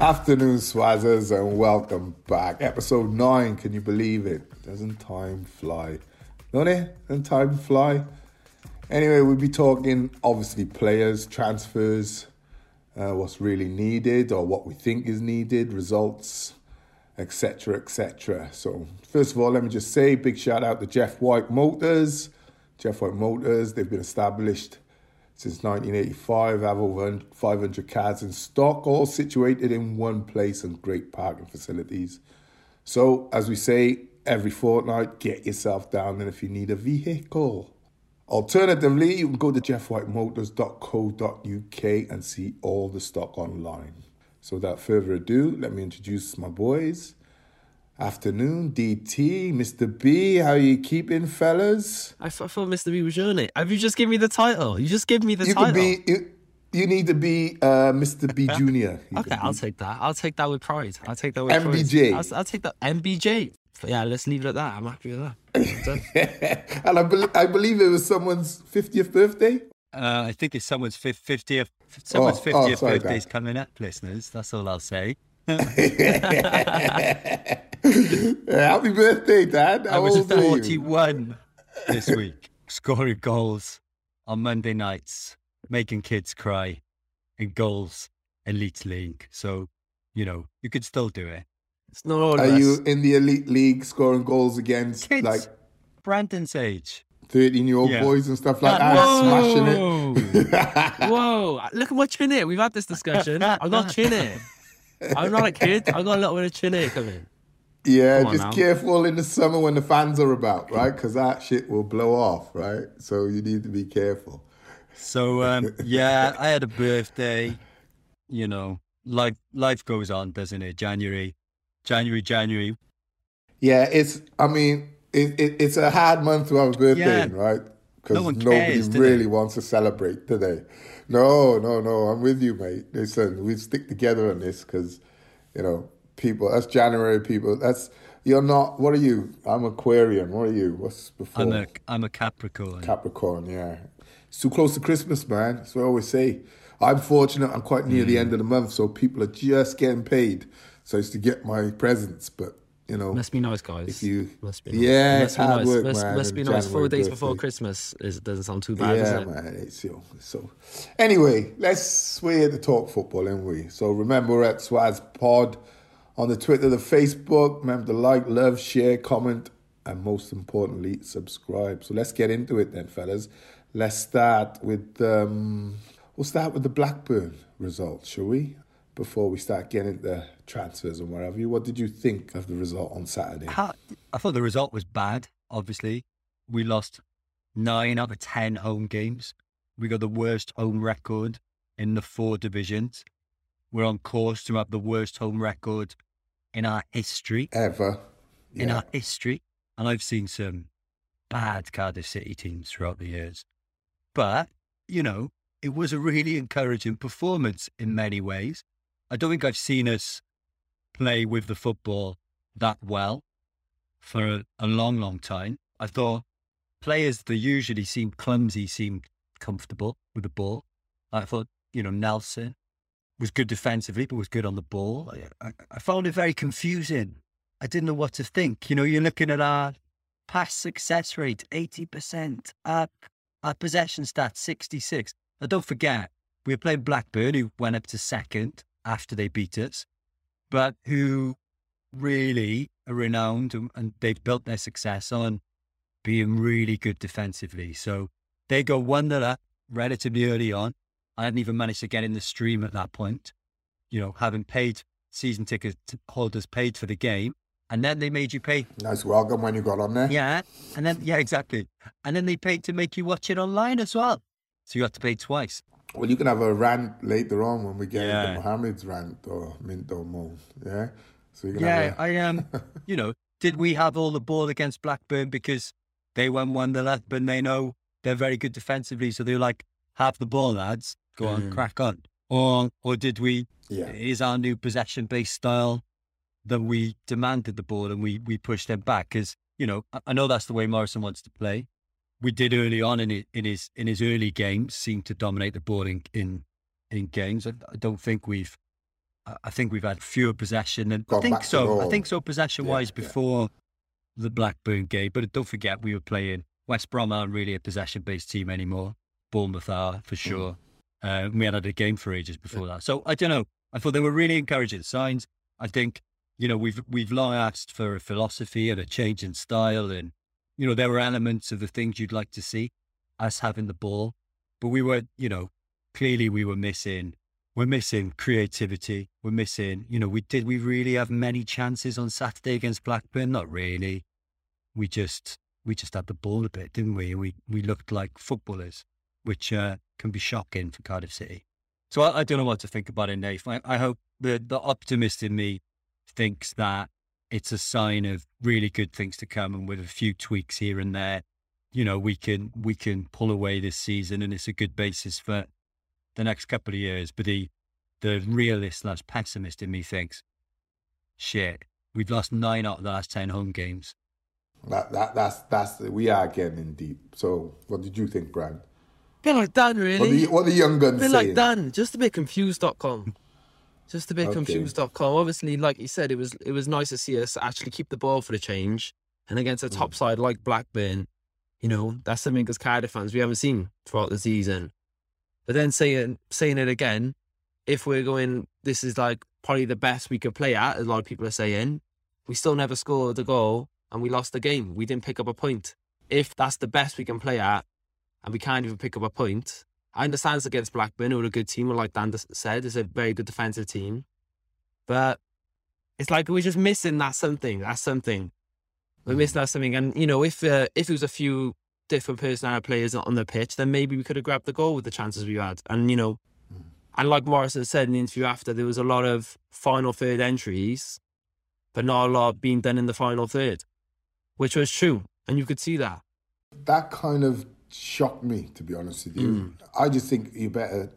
Afternoon, Swazzers, and welcome back. Episode 9, can you believe it? Doesn't time fly? Don't it? Doesn't time fly? Anyway, we'll be talking obviously players, transfers, uh, what's really needed or what we think is needed, results, etc., etc. So, first of all, let me just say big shout out to Jeff White Motors. Jeff White Motors, they've been established since 1985, have over 500 cars in stock, all situated in one place and great parking facilities. So, as we say every fortnight, get yourself down and if you need a vehicle. Alternatively, you can go to jeffwhitemotors.co.uk and see all the stock online. So, without further ado, let me introduce my boys. Afternoon, DT, Mr. B, how you keeping, fellas? I, thought Mr. B was your name. Have you just given me the title? You just give me the you title. Could be, you, you need to be uh, Mr. B Junior. okay, I'll be. take that. I'll take that with pride. I'll take that with MBJ. pride. I'll, I'll take that MBJ. But yeah, let's leave it at that. I'm happy with that. and I, be- I believe it was someone's 50th birthday. Uh, I think it's someone's fiftieth. Someone's Oh, oh, fiftieth sorry, birthday's coming up, listeners. That's all I'll say. Yeah, happy birthday, Dad. I was old are you? forty-one this week, scoring goals on Monday nights, making kids cry, in goals, elite league. So, you know, you could still do it. It's not all Are us. you in the elite league scoring goals against Kids, like Brandon's age. 13 year old Yeah. boys and stuff like Yeah. that, smashing it? Whoa! Uh, look at my chin here. We've had this discussion. I got chin here. I'm not a kid. I got a little bit of chin here coming. Yeah, just now. careful in the summer when the fans are about, right? Because that shit will blow off, right? So you need to be careful. So, um, yeah, I had a birthday. You know, life life goes on, doesn't it? January, January, January. Yeah, it's, I mean, it, it, it's a hard month to have a birthday Yeah. in, right? Because No one nobody cares, really they? wants to celebrate today. No, no, no, I'm with you, mate. Listen, we stick together on this because, you know, people, that's January people. That's, you're not, what are you? I'm Aquarian. What are you? What's before? I'm a I'm a Capricorn. Capricorn, yeah. It's too close to Christmas, man. That's what I always say. I'm fortunate. I'm quite near Mm. the end of the month, so people are just getting paid. So it's to get my presents, but you know, Must be nice, guys. if you, must be nice. yeah, must it's be hard nice. work, must, man. must be and nice. Four January days before birthday. Christmas is doesn't sound too bad, does Yeah, it? man. It's you know, so. Anyway, let's we're here to talk football, ain't we? So remember, we're at Swaz Pod on the Twitter, the Facebook. Remember to like, love, share, comment, and most importantly, subscribe. So let's get into it then, fellas. Let's start with um, we'll start with the Blackburn results, shall we? Before we start getting into transfers and whatever. What did you think of the result on Saturday? How, I thought the result was bad. Obviously, we lost nine out of ten home games. We got the worst home record in the four divisions. We're on course to have the worst home record in our history. Ever? In our history, and I've seen some bad Cardiff City teams throughout the years, but you know, it was a really encouraging performance in many ways. I don't think I've seen us play with the football that well for a, a long, long time. I thought players that usually seem clumsy seemed comfortable with the ball. I thought, you know, Nelson was good defensively, but was good on the ball. I, I, found it very confusing. I didn't know what to think. You know, you're looking at our pass success rate, 80%, our, our possession stats, 66. Now, don't forget, we were playing Blackburn, who went up to second after they beat us, but who really are renowned and, and they've built their success on being really good defensively. So they go 1 0 up relatively early on. I hadn't even managed to get in the stream at that point, you know, having paid season ticket holders paid for the game. And then they made you pay. Nice welcome when you got on there. Yeah. And then, yeah, exactly. And then they paid to make you watch it online as well. So you have to pay twice. Well, you can have a rant later on when we get Yeah. into Mohammad's rant or Mint or Mo. Yeah. So you can Yeah, have a, I um, you know, did we have all the ball against Blackburn because they won one the left, but they know they're very good defensively, so they're like, have the ball, lads, go on, Mm. crack on. Or or did we? yeah. Is our new possession based style that we demanded the ball and we we pushed them back? Because you know, I, I know that's the way Morison wants to play. We did early on in in his in his early games, seem to dominate the ball in in, in games. I, I don't think we've I- think we've had fewer possession. And I think so. I think so. Possession wise, Yeah, yeah. before the Blackburn game. But don't forget, we were playing West Brom aren't really a possession based team anymore. Bournemouth are for sure. Uh, we hadn't had a game for ages before that. So I don't know. I thought they were really encouraging signs. I think you know we've we've long asked for a philosophy and a change in style, and you know there were elements of the things you'd like to see us having the ball, but we were you know clearly we were missing. We're missing creativity. We're missing, you know, we did we really have many chances on Saturday against Blackburn? Not really. We just we just had the ball a bit, didn't we? We we looked like footballers, which uh, can be shocking for Cardiff City. So I, I don't know what to think about it, Nate. I, I hope the the optimist in me thinks that it's a sign of really good things to come, and with a few tweaks here and there, you know, we can we can pull away this season, and it's a good basis for the next couple of years. But the the realist slash pessimist in me thinks, shit, we've lost nine out of the last ten home games. That, that that's that's we are getting deep. So, what did you think, Brand? Bit like Dan, What really. the what the young guns bit saying? like Dan, just a bit confused.com. Just a bit Okay. confused.com. Obviously, like you said, it was it was nice to see us actually keep the ball for the change. And against a Mm. top side like Blackburn, you know, that's something as Cardiff fans we haven't seen throughout the season. But then saying saying it again, if we're going this is like probably the best we could play at, a lot of people are saying, we still never scored a goal and we lost the game. We didn't pick up a point. If that's the best we can play at and we can't even pick up a point, I understand it's against Blackburn, who are a good team, like Dan said, it's a very good defensive team. But it's like we're just missing that something. That's something. We're missing that something. And, you know, if uh, if it was a few different personality players on the pitch, then maybe we could have grabbed the goal with the chances we had. And, you know, and like Morison said in the interview after, there was a lot of final third entries, but not a lot being done in the final third, which was true. And you could see that. that kind of shocked me, to be honest with you. I just think you better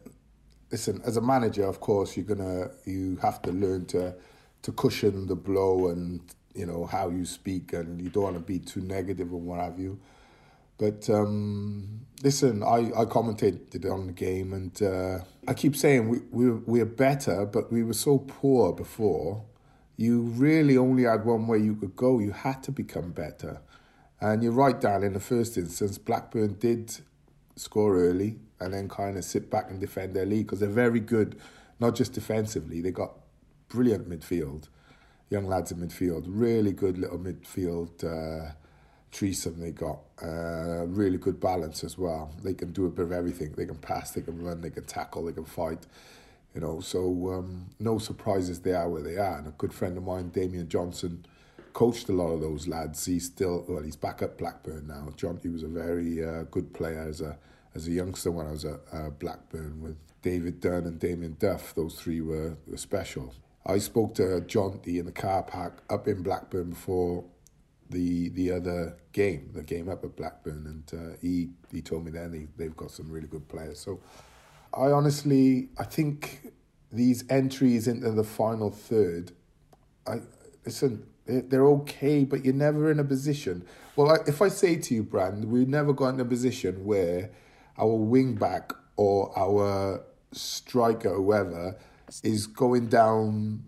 listen. As a manager, of course, you're gonna you have to learn to to cushion the blow and you know how you speak, and you don't want to be too negative and what have you. But um, listen, I, I commentated on the game, and uh, I keep saying we we we're better, but we were so poor before. You really only had one way you could go. You had to become better. And you're right, Dan. In the first instance, Blackburn did score early and then kind of sit back and defend their lead because they're very good, not just defensively. They got brilliant midfield, young lads in midfield, really good little midfield uh, threesome they got. Uh, really good balance as well. They can do a bit of everything. They can pass, they can run, they can tackle, they can fight. You know, so um, no surprises they are where they are. And a good friend of mine, Damien Johnson, coached a lot of those lads. He's still well, he's back at Blackburn now. John, he was a very uh, good player as a as a youngster when I was at uh, Blackburn with David Dunn and Damien Duff. Those three were, were special. I spoke to Jonty in the car park up in Blackburn before the the other game, the game up at Blackburn, and uh, he he told me then they they've got some really good players. So I honestly I think these entries into the final third, I listen they're, they're okay, but you're never in a position. Well, if I say to you, Brand, we never got in a position where our wing back or our striker, whoever, is going down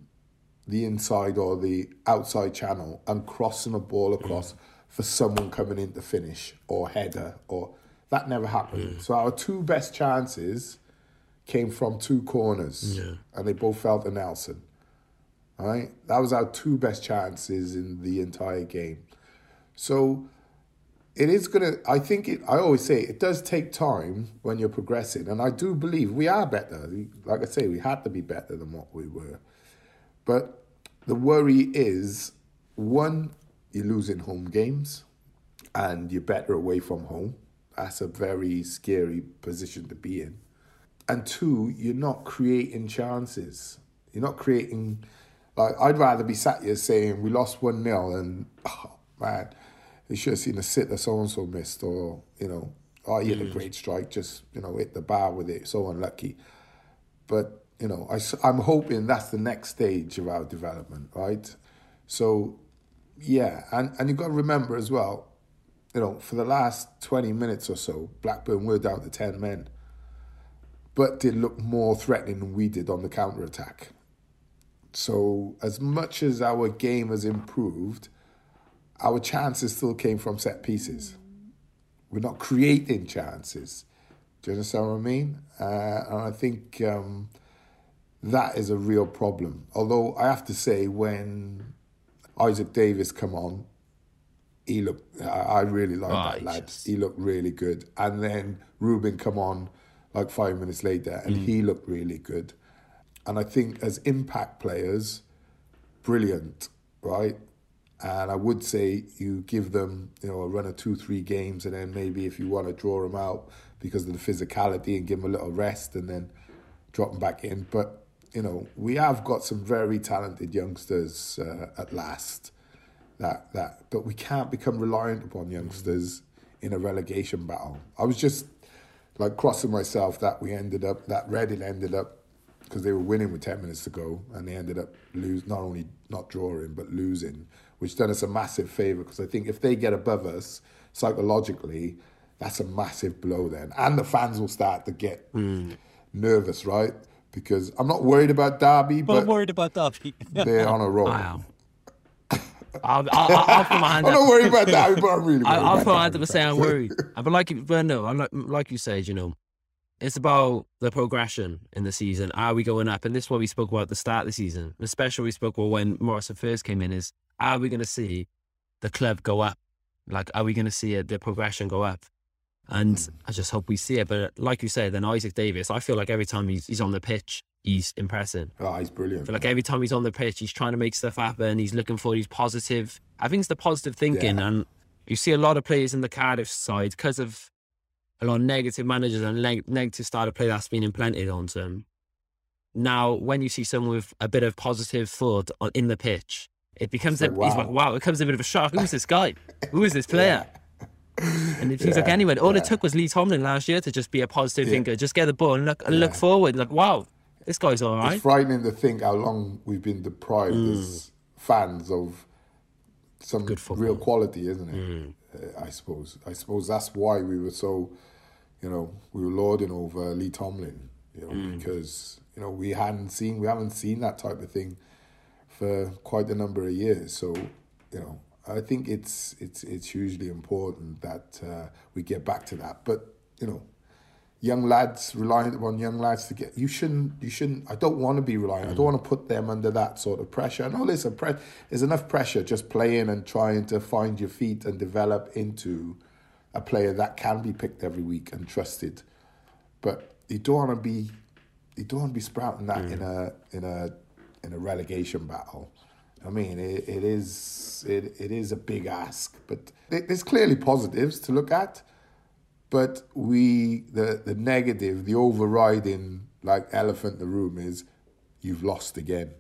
the inside or the outside channel and crossing a ball across for someone coming in to finish or header or that never happened. So our two best chances came from two corners and they both fell to Nelson. All right, that was our two best chances in the entire game. So it is gonna. I think it. I always say it does take time when you're progressing, and I do believe we are better. Like I say, we had to be better than what we were. But the worry is one, you're losing home games, and you're better away from home. That's a very scary position to be in. And two, you're not creating chances. You're not creating. Like I'd rather be sat here saying we lost one 0 and oh man, you should have seen the sit that so and so missed, or you know, oh he hit a mm-hmm. great strike, just you know hit the bar with it, so unlucky. But you know, I, I'm hoping that's the next stage of our development, right? So, yeah, and and you've got to remember as well, you know, for the last 20 minutes or so, Blackburn were down to 10 men, but did look more threatening than we did on the counter attack. So as much as our game has improved, our chances still came from set pieces. We're not creating chances. Do you understand what I mean? Uh, and I think um, that is a real problem. Although I have to say, when Isaak Davies come on, he looked. I, I really like Oh, that he's lad. just- He looked really good. And then Rubin come on like five minutes later, and he looked really good. And I think as impact players, brilliant, right? And I would say you give them, you know, a run of two, three games, and then maybe if you want to draw them out because of the physicality and give them a little rest, and then drop them back in. But you know, we have got some very talented youngsters uh, at last. That that, but we can't become reliant upon youngsters in a relegation battle. I was just like crossing myself that we ended up that Reading ended up because they were winning with 10 minutes to go and they ended up lose not only not drawing but losing which done us a massive favor because I think if they get above us psychologically that's a massive blow then and the fans will start to get mm. nervous right because I'm not worried about Derby But I'm worried about Derby. they're on a roll I am. I'll, I'll, I'll put my hand I'm up. not worried about Derby but I'm really worried I, I'll put my hand Derby up and say I'm worried. But like, you- but no, I'm like, like you said, you know, it's about the progression in the season. Are we going up? And this is what we spoke about at the start of the season, especially we spoke about when Morison first came in. Is are we going to see the club go up? Like, are we going to see it, the progression go up? And Mm. I just hope we see it. But uh, like you said, then Isaak Davies, I feel like every time he's, he's on the pitch, he's impressing. oh ah, he's I brilliant feel like every time he's on the pitch, he's trying to make stuff happen. He's looking for these positive. I think it's the positive thinking, Yeah. and you see a lot of players in the Cardiff side because of a lot of negative managers and neg- negative style of play that's been implanted onto them. Now, when you see someone with a bit of positive thought on, in the pitch, it becomes It's a, like, he's like, wow, it becomes a bit of a shock. Who's this guy? Who is this player? And it feels like Yeah, anyway, all yeah. it took was Lee Tomlin last year to just be a positive Yeah. thinker, just get the ball and look and look forward. Like, wow, this guy's all right. It's frightening to think how long we've been deprived as fans of some Good real quality, isn't it? Uh, I suppose. I suppose that's why we were so, you know, we were lording over Lee Tomlin, you know, because you know we hadn't seen, we haven't seen that type of thing for quite a number of years. So, you know, I think it's it's it's hugely important that uh, we get back to that. But you know, young lads reliant upon young lads to get you shouldn't you shouldn't I don't want to be reliant I don't mm. want to put them under that sort of pressure. I know there's, a pre- there's enough pressure just playing and trying to find your feet and develop into a player that can be picked every week and trusted. But you don't want to be you don't want to be sprouting that in mm. a in a in a relegation battle. I mean it, it is it, it is a big ask but there's clearly positives to look at but we, the the negative, the overriding like elephant in the room is, you've lost again.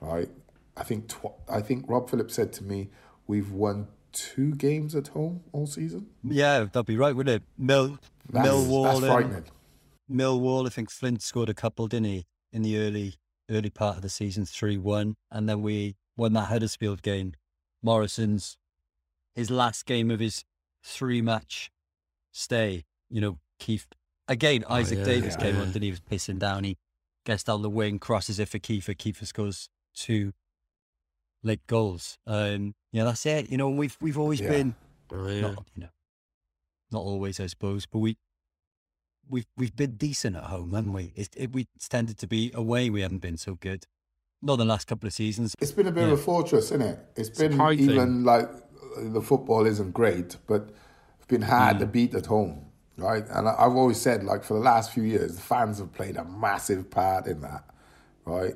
Right? I think tw- I think Rob Phillips said to me, we've won two games at home all season. yeah, that'd be right, wouldn't it? Mill, That's, Millwall, that's frightening. Millwall. I think Flint scored a couple, didn't he, in the early early part of the season, three one, and then we won that Huddersfield game. Morison's his last game of his three match stay. You know, Keith again. Isaak yeah, Davies yeah, came yeah. on, and he was pissing down. He gets down the wing, crosses it for Kieffer. Kieffer scores two late goals. Um, yeah, that's it. You know, we've we've always Yeah. been Oh, yeah. not you know, not always, I suppose, but we we've we've been decent at home, haven't we? It, it, we it's tended to be away. We haven't been so good. Not the last couple of seasons. It's been a bit Yeah. of a fortress, isn't it? It's been hard thing. even like the football isn't great, but it's been hard to mm. beat at home, right? And I've always said, like for the last few years, the fans have played a massive part in that, right?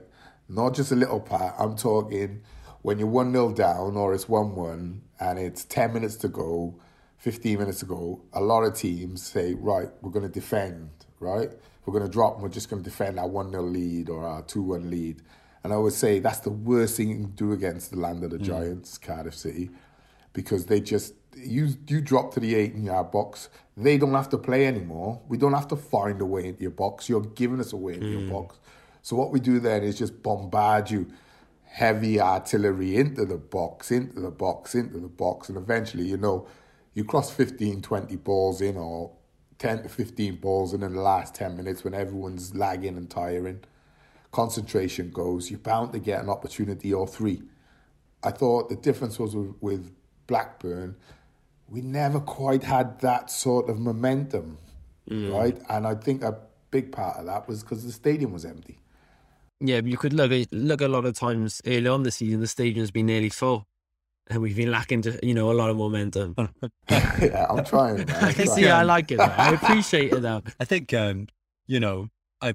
Not just a little part. I'm talking when you're one 0 down or it's one one and it's ten minutes to go, fifteen minutes to go. A lot of teams say, right, we're going to defend, right? We're going to drop and we're just going to defend our one 0 lead or our two one lead. And I would say that's the worst thing you can do against the land of the mm. Giants, Cardiff City, because they just you you drop to the 18 yard box. They don't have to play anymore. We don't have to find a way into your box. You're giving us a way into your hmm. box. So what we do then is just bombard you, heavy artillery into the box, into the box, into the box, and eventually, you know, you cross 15, 20 balls in or 10 to 15 balls in in the last 10 minutes when everyone's lagging and tiring concentration goes, you're bound to get an opportunity or three. I thought the difference was with, with Blackburn, we never quite had that sort of momentum, mm. right? And I think a big part of that was because the stadium was empty. Yeah, you could look look a lot of times early on the season, the stadium's been nearly full, and we've been lacking, to, you know, a lot of momentum. yeah, I'm trying. Man, I'm trying. See, I like it. I appreciate it. Though. I think, um, you know, I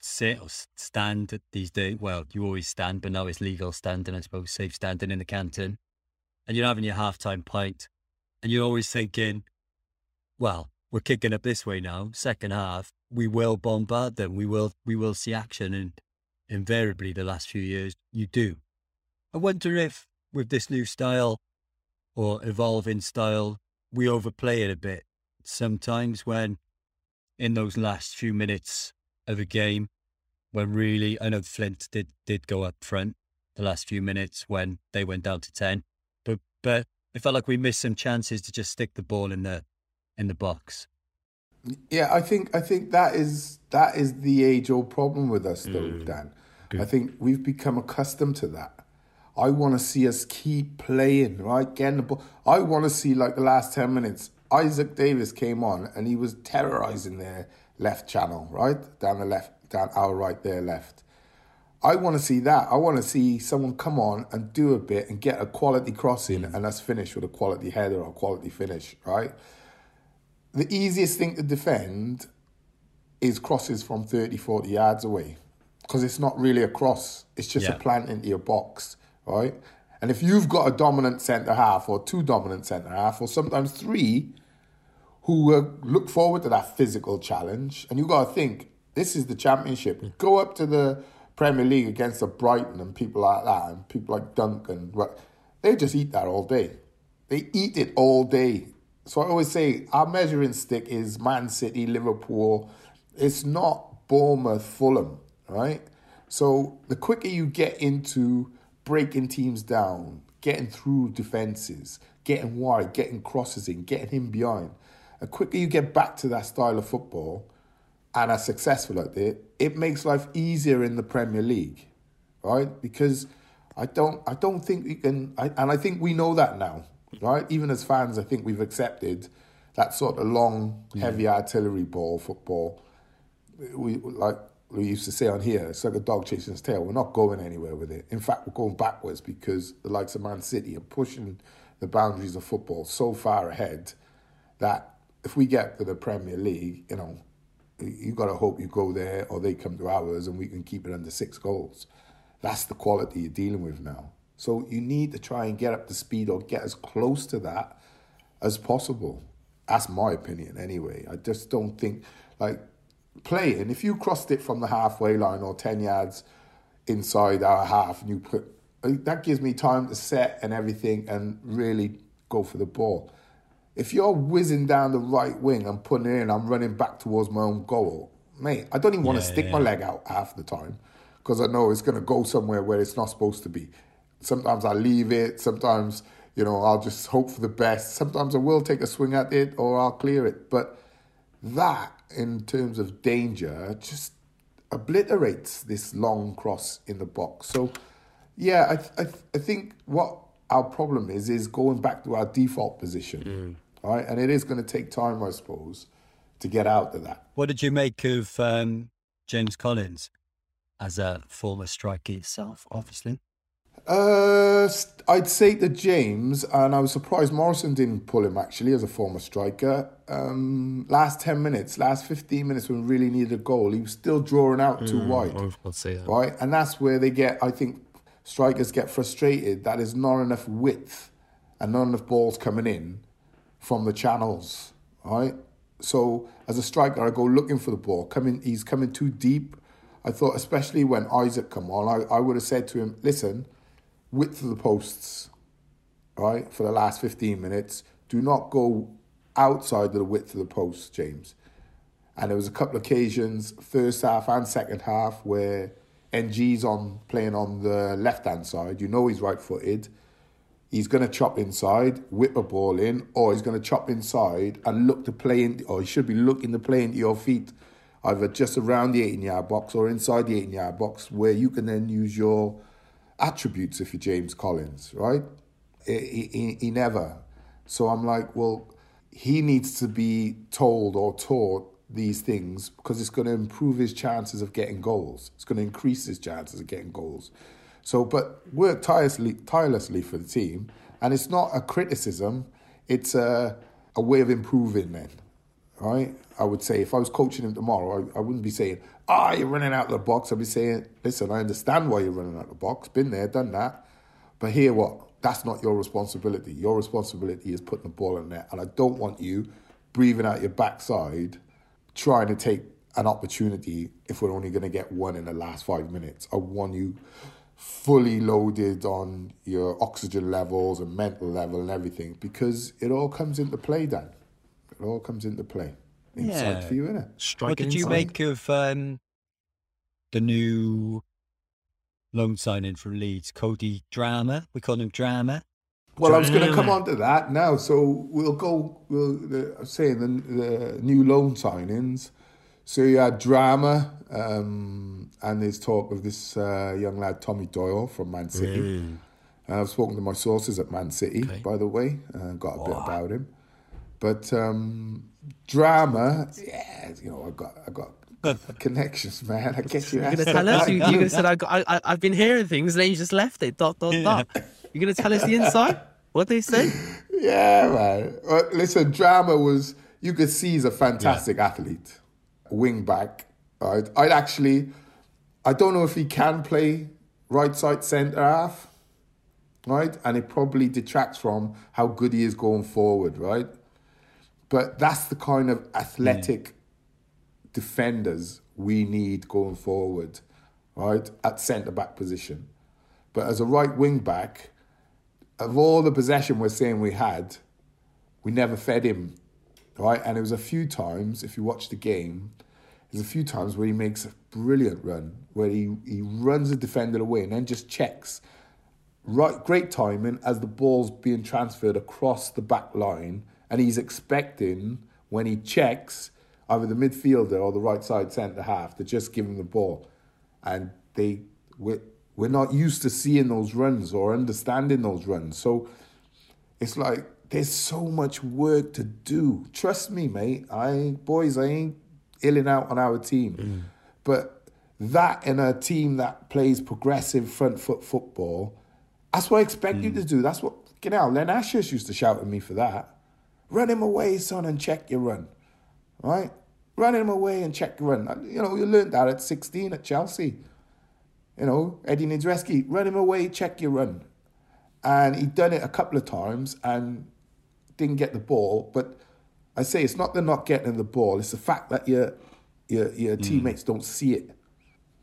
sit or stand these days. Well, you always stand, but now it's legal standing, I suppose, safe standing in the canton, and you're having your halftime pint, and you're always thinking, well, we're kicking up this way now. Second half, we will bombard them. We will, we will see action, and invariably, the last few years, you do. I wonder if with this new style or evolving style, we overplay it a bit sometimes when in those last few minutes of a game when really I know Flint did did go up front the last few minutes when they went down to ten. But but it felt like we missed some chances to just stick the ball in the in the box. Yeah, I think I think that is that is the age old problem with us though, mm. Dan. Good. I think we've become accustomed to that. I want to see us keep playing, right? Getting the ball. I want to see like the last 10 minutes. Isaak Davies came on and he was terrorizing their left channel, right? Down the left, down our right, their left. I want to see that. I want to see someone come on and do a bit and get a quality crossing mm. and us finish with a quality header or a quality finish, right? The easiest thing to defend is crosses from 30, 40 yards away because it's not really a cross. It's just yeah. a plant into your box right? And if you've got a dominant centre half or two dominant centre half or sometimes three who uh, look forward to that physical challenge, and you've got to think this is the championship. Go up to the Premier League against a Brighton and people like that, and people like Duncan. They just eat that all day. They eat it all day. So I always say our measuring stick is Man City, Liverpool. It's not Bournemouth, Fulham, right? So the quicker you get into breaking teams down, getting through defenses, getting wide, getting crosses in, getting him behind. The quicker you get back to that style of football and are successful at it, it makes life easier in the Premier League, right? Because I don't, I don't think we can, I, and I think we know that now, right? Even as fans, I think we've accepted that sort of long, heavy artillery ball football. We like we used to say on here, it's like a dog chasing its tail. We're not going anywhere with it. In fact, we're going backwards because the likes of Man City are pushing the boundaries of football so far ahead that if we get to the Premier League, you know, you got to hope you go there or they come to ours and we can keep it under six goals. That's the quality you're dealing with now. So you need to try and get up to speed or get as close to that as possible. That's my opinion anyway. I just don't think like playing, if you crossed it from the halfway line or 10 yards inside our half, and you put that gives me time to set and everything and really go for the ball. If you're whizzing down the right wing and putting it in, I'm running back towards my own goal. Mate, I don't even want to stick yeah. my leg out half the time because I know it's going to go somewhere where it's not supposed to be. Sometimes I leave it, sometimes, you know, I'll just hope for the best. Sometimes I will take a swing at it or I'll clear it. But that in terms of danger just obliterates this long cross in the box. So, yeah, I, th- I, th- I think what our problem is is going back to our default position, mm. right? And it is going to take time, I suppose, to get out of that. What did you make of um, James Collins as a former striker yourself, obviously? Uh, I'd say to James, and I was surprised Morison didn't pull him actually as a former striker. Um, last 10 minutes, last 15 minutes when we really needed a goal, he was still drawing out too mm, wide. I was say that. Right? And that's where they get, I think, strikers get frustrated that there's not enough width and not enough balls coming in from the channels. Right? So as a striker, I go looking for the ball. Coming, he's coming too deep. I thought, especially when Isaak come on, I, I would have said to him, listen, width of the posts, right, for the last 15 minutes. Do not go outside of the width of the posts, James. And there was a couple of occasions, first half and second half, where NG's on playing on the left hand side. You know he's right footed. He's going to chop inside, whip a ball in, or he's going to chop inside and look to play in, or he should be looking to play into your feet either just around the 18 yard box or inside the 18 yard box, where you can then use your attributes if you're James Collins, right? He, he, he never. So I'm like, well, he needs to be told or taught these things because it's going to improve his chances of getting goals. It's going to increase his chances of getting goals. So, but work tirelessly, tirelessly for the team, and it's not a criticism; it's a a way of improving. Then, right? I would say if I was coaching him tomorrow, I, I wouldn't be saying, "Ah, oh, you're running out of the box." I'd be saying, "Listen, I understand why you're running out of the box. Been there, done that, but here what? That's not your responsibility. Your responsibility is putting the ball in there, and I don't want you breathing out your backside." Trying to take an opportunity if we're only going to get one in the last five minutes. I want you fully loaded on your oxygen levels and mental level and everything because it all comes into play, Dan. It all comes into play. Inside yeah. for you, innit? Striking what did you make of um, the new loan signing from Leeds, Cody Drameh? We call him Drama. Well, I was going to come on to that now. So we'll go, we'll uh, saying the, the new loan signings. So you had drama, um, and there's talk of this uh, young lad, Tommy Doyle from Man City. Mm. Uh, I've spoken to my sources at Man City, okay. by the way, uh, got a bit about him. But um, Drameh, yeah, you know, I got, I got connections, man. I guess you. You're gonna tell us. You, you gonna say I, got, I, I've been hearing things, and then you just left it. Dot dot dot. You're gonna tell us the inside. What they say? yeah, man. Well, listen, Drameh was you could see he's a fantastic yeah. athlete, wing back. Right? I'd actually, I don't know if he can play right side centre half, right? And it probably detracts from how good he is going forward, right? But that's the kind of athletic mm. defenders we need going forward, right? At centre back position. But as a right wing back, of all the possession we're saying we had, we never fed him, right? And it was a few times, if you watch the game, there's a few times where he makes a brilliant run, where he, he runs the defender away and then just checks. Right, great timing as the ball's being transferred across the back line, and he's expecting when he checks either the midfielder or the right side centre half to just give him the ball, and they we're not used to seeing those runs or understanding those runs. So it's like there's so much work to do. Trust me, mate. I boys, I ain't illing out on our team. Mm. But that in a team that plays progressive front foot football, that's what I expect mm. you to do. That's what get out. Len Ashurst used to shout at me for that. Run him away, son, and check your run. Right? Run him away and check your run. You know, you learned that at 16 at Chelsea. You know, Eddie Niedzwiecki, run him away, check your run. And he'd done it a couple of times and didn't get the ball. But I say it's not the not getting the ball, it's the fact that your your your mm. teammates don't see it.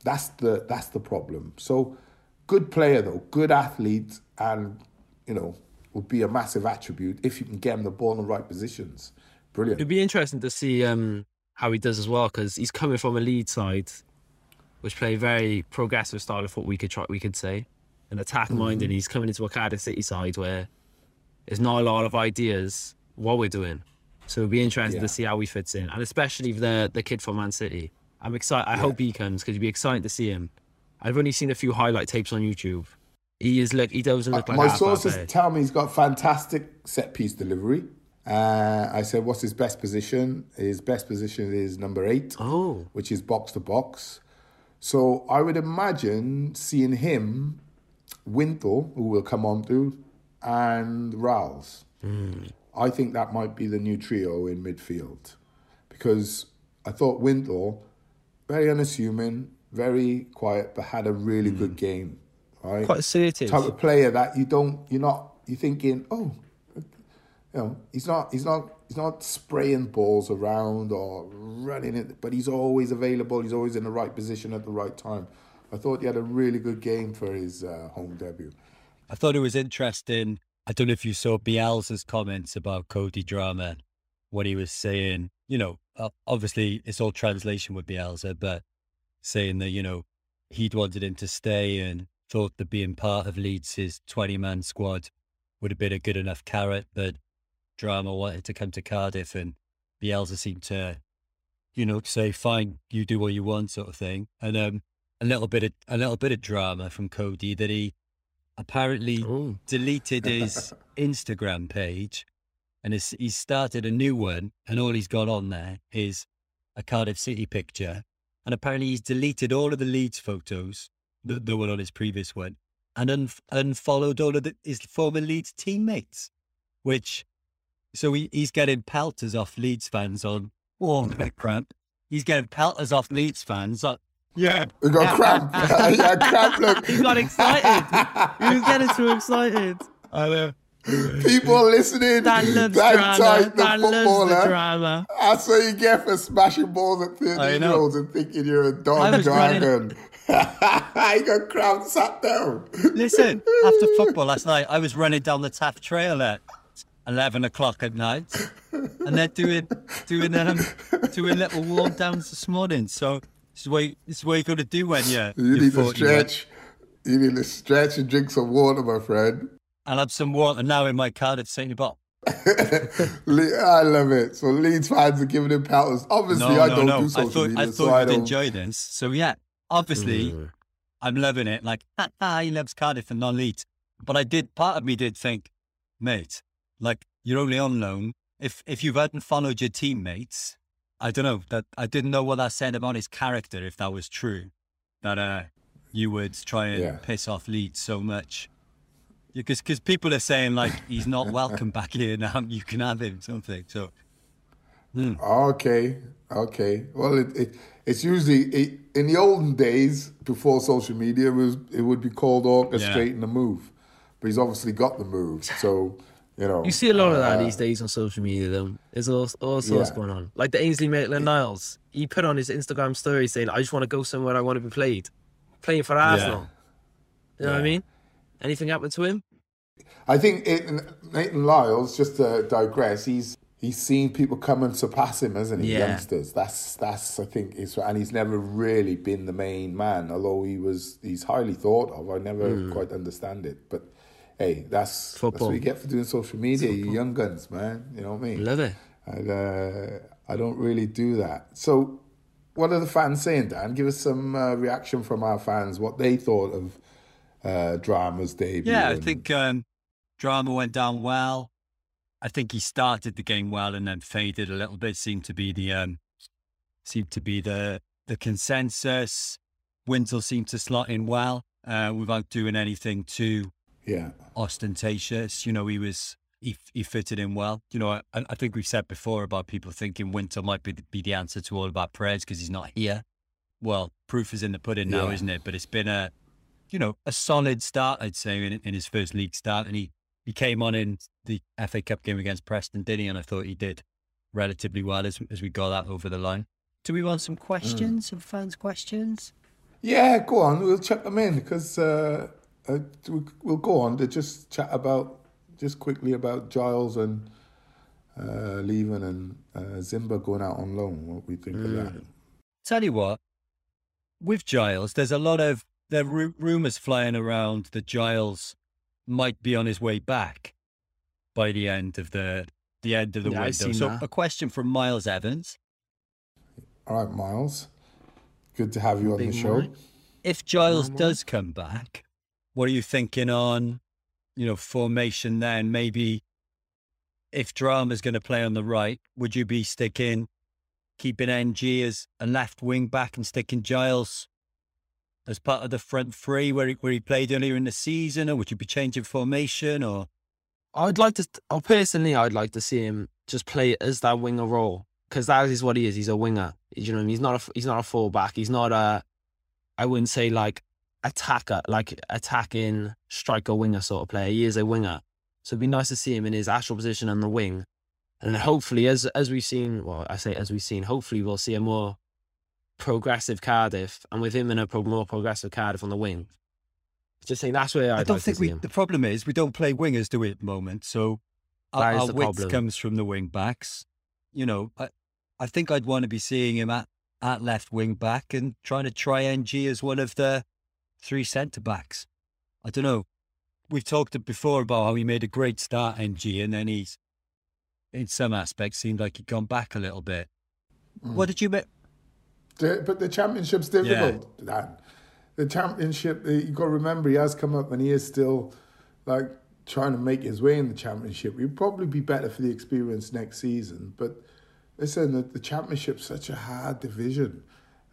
That's the that's the problem. So good player though, good athlete and you know, would be a massive attribute if you can get him the ball in the right positions. Brilliant. It'd be interesting to see um, how he does as well because he's coming from a lead side which play very progressive style of football. We could try, we could say, an attack minded. Mm-hmm. He's coming into a Cardiff City side where there's not a lot of ideas what we're doing. So it'll be interesting yeah. to see how he fits in, and especially the the kid from Man City. I'm excited. I yeah. hope he comes because it'd be exciting to see him. I've only seen a few highlight tapes on YouTube. He is look. He doesn't look uh, like my sources tell me he's got fantastic set piece delivery. Uh, I said, what's his best position? His best position is number eight, oh. which is box to box. So I would imagine seeing him, Wintle, who will come on to, and Ralls. Mm. I think that might be the new trio in midfield because I thought Wintle, very unassuming, very quiet, but had a really mm. good game. Right? Quite assertive. Type of player that you don't, you're not, you're thinking, oh, you know, he's not, he's not he's not spraying balls around or running it, but he's always available. He's always in the right position at the right time. I thought he had a really good game for his uh, home debut. I thought it was interesting. I don't know if you saw Bielsa's comments about Cody Drameh, what he was saying. You know, obviously it's all translation with Bielsa, but saying that, you know, he'd wanted him to stay and thought that being part of Leeds' 20 man squad would have been a good enough carrot, but Drameh wanted to come to Cardiff, and Bielsa seemed to you know, say, fine, you do what you want sort of thing. And um, a little bit of, a little bit of drama from Cody that he apparently Oh. deleted his Instagram page and he's started a new one and all he's got on there is a Cardiff City picture. And apparently he's deleted all of the Leeds photos that, that were on his previous one and un- unfollowed all of the, his former Leeds teammates, which, so he, he's getting pelters off Leeds fans on, oh, crap. He's getting pelters off Leeds fans. On, yeah. We got cramp. yeah, cramp. Look, He got excited. he was getting too excited. I know. people listening. Dan loves that drama. tight, the Dan loves the drama. That's what you get for smashing balls at 13 I year olds and thinking you're a dog dragon. he got cramp, sat down. Listen, after football last night, I was running down the Taff Trail at eleven o'clock at night, and then doing doing um, doing little warm downs this morning. So this is what you, this is what you got to do when you're You you're need to 41. stretch. You need to stretch and drink some water, my friend. I'll have some water now in my Cardiff City bottle. Le- I love it. So Leeds fans are giving him pelters. Obviously, No, I no, don't no. do I thought media, I so thought I you'd don't. enjoy this. So yeah, obviously Mm. I'm loving it. Like ha, ha, he loves Cardiff and non-Leeds. But I did part of me did think, mate, like you're only on loan. If if you hadn't followed your teammates, I don't know that I didn't know what that said about his character. If that was true, that uh you would try and Yeah. piss off Leeds so much. Because because people are saying like he's not welcome back here now. You can have him something. So Okay, okay. Well, it, it it's usually it, in the olden days before social media it was it would be called orchestrating the move, but he's obviously got the move. So you know, You see a lot of that uh, these days on social media, though. There's all, all sorts Yeah. going on. Like the Ainsley Maitland Niles. He put on his Instagram story saying, I just want to go somewhere I want to be played. Playing for Arsenal. You know what I mean? Anything happened to him? I think it, Nathan Lyles, just to digress, he's he's seen people come and surpass him, hasn't he? Yeah. Youngsters. That's that's I think is and he's never really been the main man, although he was he's highly thought of. I never quite understand it. But hey, that's that's what you get for doing social media, you young guns, man. You know what I mean? Love it. And, uh, I don't really do that. So, what are the fans saying, Dan? Give us some uh, reaction from our fans, what they thought of uh, Drameh's debut. Yeah, I think um, Drameh went down well. I think he started the game well and then faded a little bit. Seemed to be the um, seemed to be the the consensus. Wintle seemed to slot in well uh, without doing anything too Yeah, ostentatious. You know, he was he, he fitted in well. You know, I, I think we've said before about people thinking Wintle might be the, be the answer to all of our prayers because he's not here. Well, proof is in the pudding now, Yeah. isn't it? But it's been a, you know, a solid start, I'd say, in, in his first league start, and he he came on in the FA Cup game against Preston, didn't he? And I thought he did relatively well as as we got that over the line. Do we want some questions? Some fans' questions? yeah. Go on, we'll check them in because uh, uh, we- we'll go on to just chat about just quickly about Giles and uh, leaving and uh, Zimba going out on loan. What we think of that? Tell you what, with Giles, there's a lot of there are rumors flying around that Giles might be on his way back by the end of the the end of the Yeah, window. So, that. a question from Miles Evans: All right, Miles. Good to have you on the show. Mike. If Giles Normal. does come back, what are you thinking on, you know, formation? Then maybe if Drameh's going to play on the right, would you be sticking, keeping NG as a left wing back and sticking Giles as part of the front three where he, where he played earlier in the season, or would you be changing formation? Or I'd like to, oh, personally, I'd like to see him just play as that winger role because that is what he is. He's a winger. You know I mean? He's not a, he's not a fullback. He's not a, I wouldn't say like attacker, like attacking striker winger sort of player. He is a winger. So it'd be nice to see him in his actual position on the wing. And hopefully, as as we've seen, well, I say as we've seen, hopefully we'll see a more progressive Cardiff, and with him in a pro- more progressive Cardiff on the wing. Just saying that's where I'd I don't like think to see we. him. The problem is we don't play wingers, do we, at the moment? So our, That our width problem. comes from the wing backs. You know, I, I think I'd want to be seeing him at, at left wing back and trying to try NG as one of the three centre backs. I don't know. We've talked before about how he made a great start, NG, and then he's, in some aspects, seemed like he'd gone back a little bit. What did you make? But the championship's difficult, yeah. Dan. The championship, uh, you got to remember, he has come up and he is still like trying to make his way in the championship. He'll probably be better for the experience next season. But listen, the, the championship's such a hard division.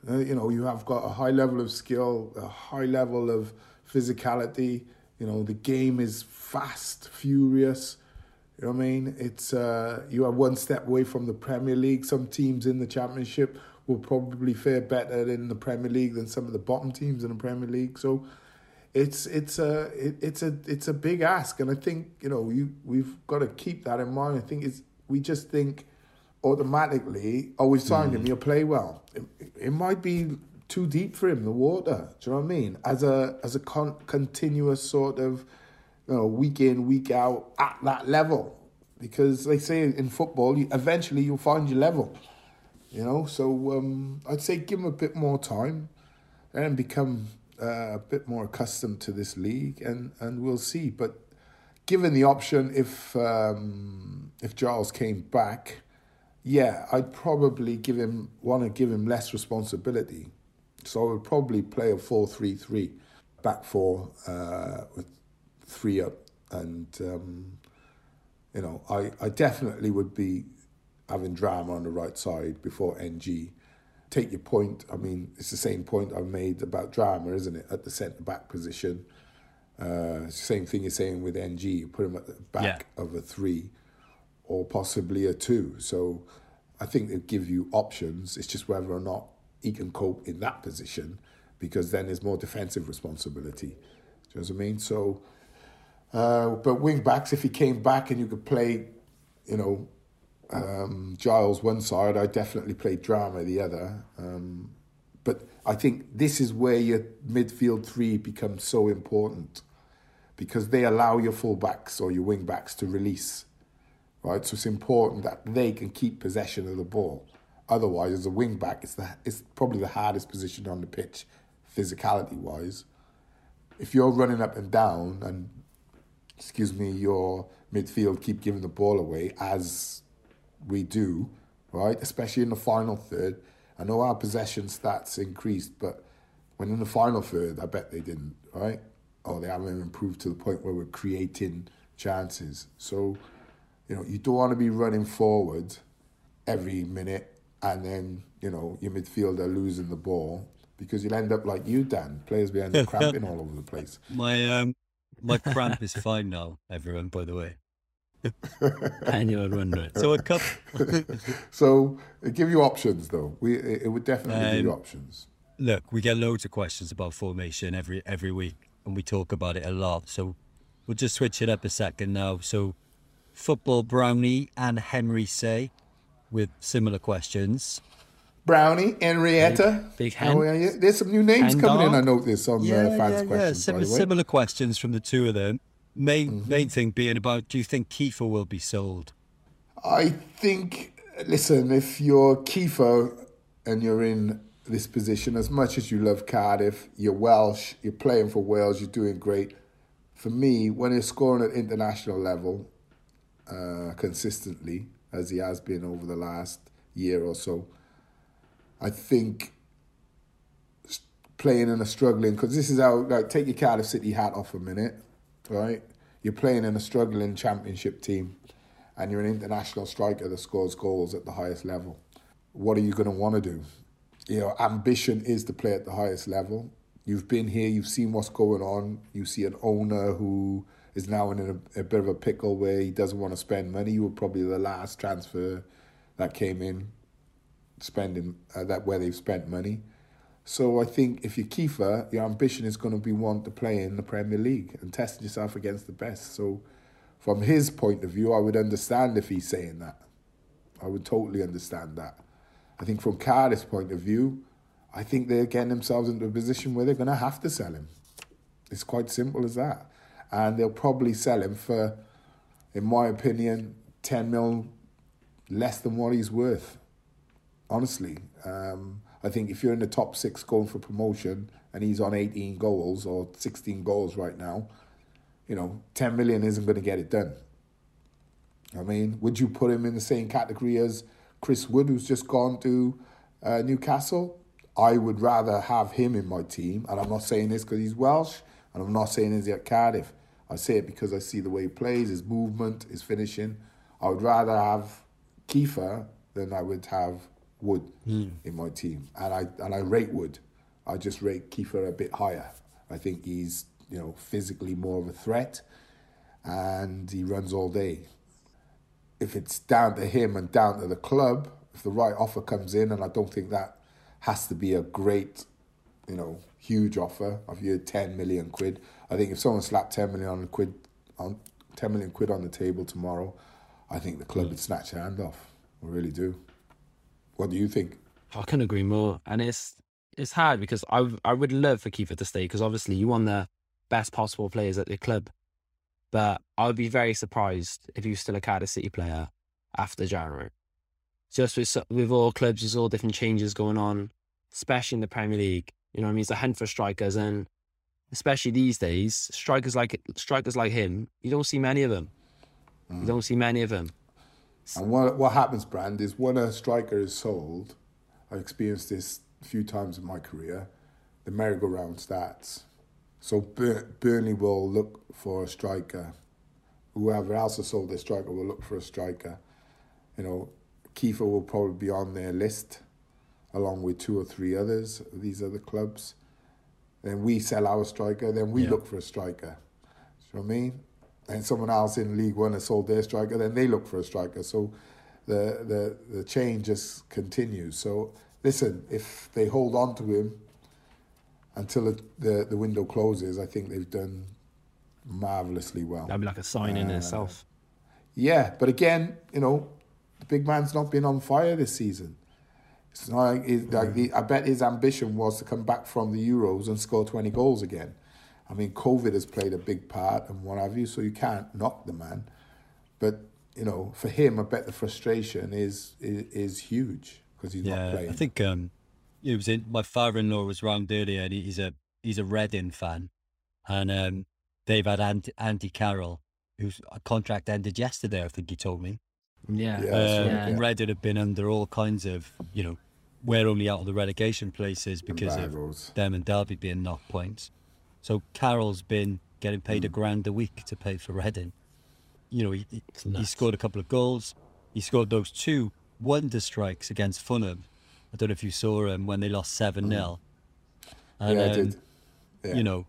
Uh, you know, you have got a high level of skill, a high level of physicality. You know, the game is fast, furious. You know what I mean? It's uh, you are one step away from the Premier League. Some teams in the Championship will probably fare better in the Premier League than some of the bottom teams in the Premier League. So it's it's a it, it's a it's a big ask, and I think you know you we've got to keep that in mind. I think it's we just think automatically, oh, we've signed mm. him, he'll play well. It, it, might be too deep for him, the water. Do you know what I mean? As a as a con- continuous sort of you know, week in, week out at that level. Because they say in football, you, eventually you'll find your level. You know, so um, I'd say give him a bit more time and become uh, a bit more accustomed to this league, and, and we'll see. But given the option, if um, if Giles came back, yeah, I'd probably give him want to give him less responsibility. So I would probably play a 4-3-3 back four uh, with three up, and um, you know, I, I definitely would be having Drameh on the right side before NG. Take your point. I mean, it's the same point I made about Drameh, isn't it? At the centre back position, uh, same thing you're saying with NG. You put him at the back yeah. of a three, or possibly a two. So, I think it give you options. It's just whether or not he can cope in that position, because then there's more defensive responsibility. Do you know what I mean? So uh, but wing backs, if he came back and you could play, you know, um, Giles one side, I definitely play Drameh the other. Um, but I think this is where your midfield three becomes so important because they allow your fullbacks or your wing backs to release, right? So it's important that they can keep possession of the ball. Otherwise, as a wing back, it's the it's probably the hardest position on the pitch, physicality wise. If you're running up and down and excuse me, your midfield keep giving the ball away as we do, right? Especially in the final third. I know our possession stats increased, but when in the final third, I bet they didn't, right? Or they haven't improved to the point where we're creating chances. So, you know, you don't want to be running forward every minute and then, you know, your midfielder losing the ball because you'll end up like you, Dan, players behind the cramping all over the place. My um, my cramp is fine now, everyone, by the way. Annual run rate. So a couple. so it give you options, though. We it would definitely um, give you um, options. Look, we get loads of questions about formation every every week, and we talk about it a lot. So we'll just switch it up a second now. So football brownie and Henry say with similar questions. Brownie, Henrietta. Big, big How are you? There's some new names hand coming dog. in. I note this on yeah, the fans' yeah, questions. Yeah, similar questions from the two of them. Main mm-hmm. main thing being about: Do you think Kieffer will be sold? I think. Listen, if you're Kieffer and you're in this position, as much as you love Cardiff, you're Welsh, you're playing for Wales, you're doing great. For me, when you're scoring at international level uh, consistently, as he has been over the last year or so, I think playing in a struggling because this is how like take your Cardiff City hat off a minute, right? You're playing in a struggling championship team, and you're an international striker that scores goals at the highest level. What are you going to want to do? You know, ambition is to play at the highest level. You've been here, you've seen what's going on. You see an owner who is now in a, a bit of a pickle where he doesn't want to spend money. You were probably the last transfer that came in spending uh, that where they've spent money. So I think if you're Kieffer, your ambition is going to be one to play in the Premier League and test yourself against the best. So from his point of view, I would understand if he's saying that. I would totally understand that. I think from Cardiff's point of view, I think they're getting themselves into a position where they're going to have to sell him. It's quite simple as that. And they'll probably sell him for, in my opinion, 10 mil less than what he's worth honestly. Um, I think if you're in the top six going for promotion and he's on 18 goals or 16 goals right now, you know, 10 million isn't going to get it done. I mean, would you put him in the same category as Chris Wood, who's just gone to uh, Newcastle. I would rather have him in my team, and I'm not saying this because he's Welsh, and I'm not saying he's at Cardiff. I say it because I see the way he plays, his movement, his finishing. I would rather have Kieffer than I would have Wood Hmm. in my team, and I and I rate Wood. I just rate Kieffer a bit higher. I think he's you know physically more of a threat, and he runs all day. If it's down to him and down to the club, if the right offer comes in, and I don't think that has to be a great, you know, huge offer of you ten million quid. I think if someone slapped ten million quid on ten million quid on the table tomorrow, I think the club would snatch their hand off. I really do. What do you think? I can agree more, and it's it's hard because I I would love for Kieffer to stay because obviously you want the best possible players at the club, but I would be very surprised if he was still a Cardiff City player after January. Just with with all clubs, there's all different changes going on, especially in the Premier League. You know, what I mean, it's a hunt for strikers, and especially these days, strikers like strikers like him, you don't see many of them. You hmm. don't see many of them. And what what happens, Brand, is when a striker is sold, I've experienced this a few times in my career, the merry-go-round starts. So Bur- Burnley will look for a striker. Whoever else has sold their striker will look for a striker. You know, Kieffer will probably be on their list, along with two or three others. These other clubs. Then we sell our striker. Then we Yeah. look for a striker. You know what I mean? And someone else in League One has sold their striker. Then they look for a striker. So the the the chain just continues. So listen, if they hold on to him until the the, the window closes, I think they've done marvelously well. That'd be like a sign in itself. Yeah, but again, you know, the big man's not been on fire this season. It's not like, it, like the, I bet his ambition was to come back from the Euros and score 20 goals again. I mean, COVID has played a big part and what have you, so you can't knock the man. But, you know, for him, I bet the frustration is is, is huge because he's not Yeah, playing. I think um, it was in, my father-in-law was round earlier, and he's a he's a Reading fan, and um, they've had Andy, Andy Carroll, whose contract ended yesterday. I think he told me. Yeah. Yeah, Um, right, yeah. and Reading have been under all kinds of, you know, we're only out of the relegation places because of them and Derby being knocked points. So Carroll's been getting paid Hmm. a grand a week to pay for Reading. You know, he, he, scored a couple of goals. He scored those two wonder strikes against Fulham. I don't know if you saw him when they lost 7 0. Hmm. yeah, I did. um, Yeah. You know,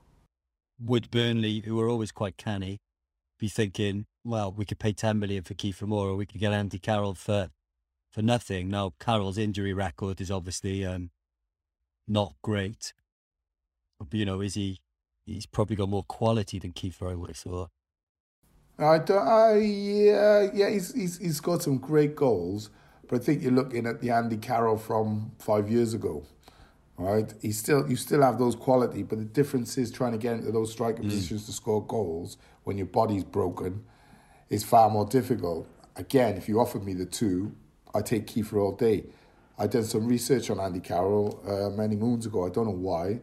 would Burnley, who are always quite canny, be thinking, well, we could pay 10 million for Kieffer Moore or we could get Andy Carroll for for nothing. Now, Carroll's injury record is obviously um, not great. But, you know, is he, he's probably got more quality than Keith have thought. I don't. I yeah, yeah. He's he's he's got some great goals, but I think you're looking at the Andy Carroll from five years ago, right? He still you still have those quality, but the difference is trying to get into those striker positions to score goals when your body's broken is far more difficult. Again, if you offered me the two, I take Kieffer all day. I did some research on Andy Carroll uh, many moons ago. I don't know why,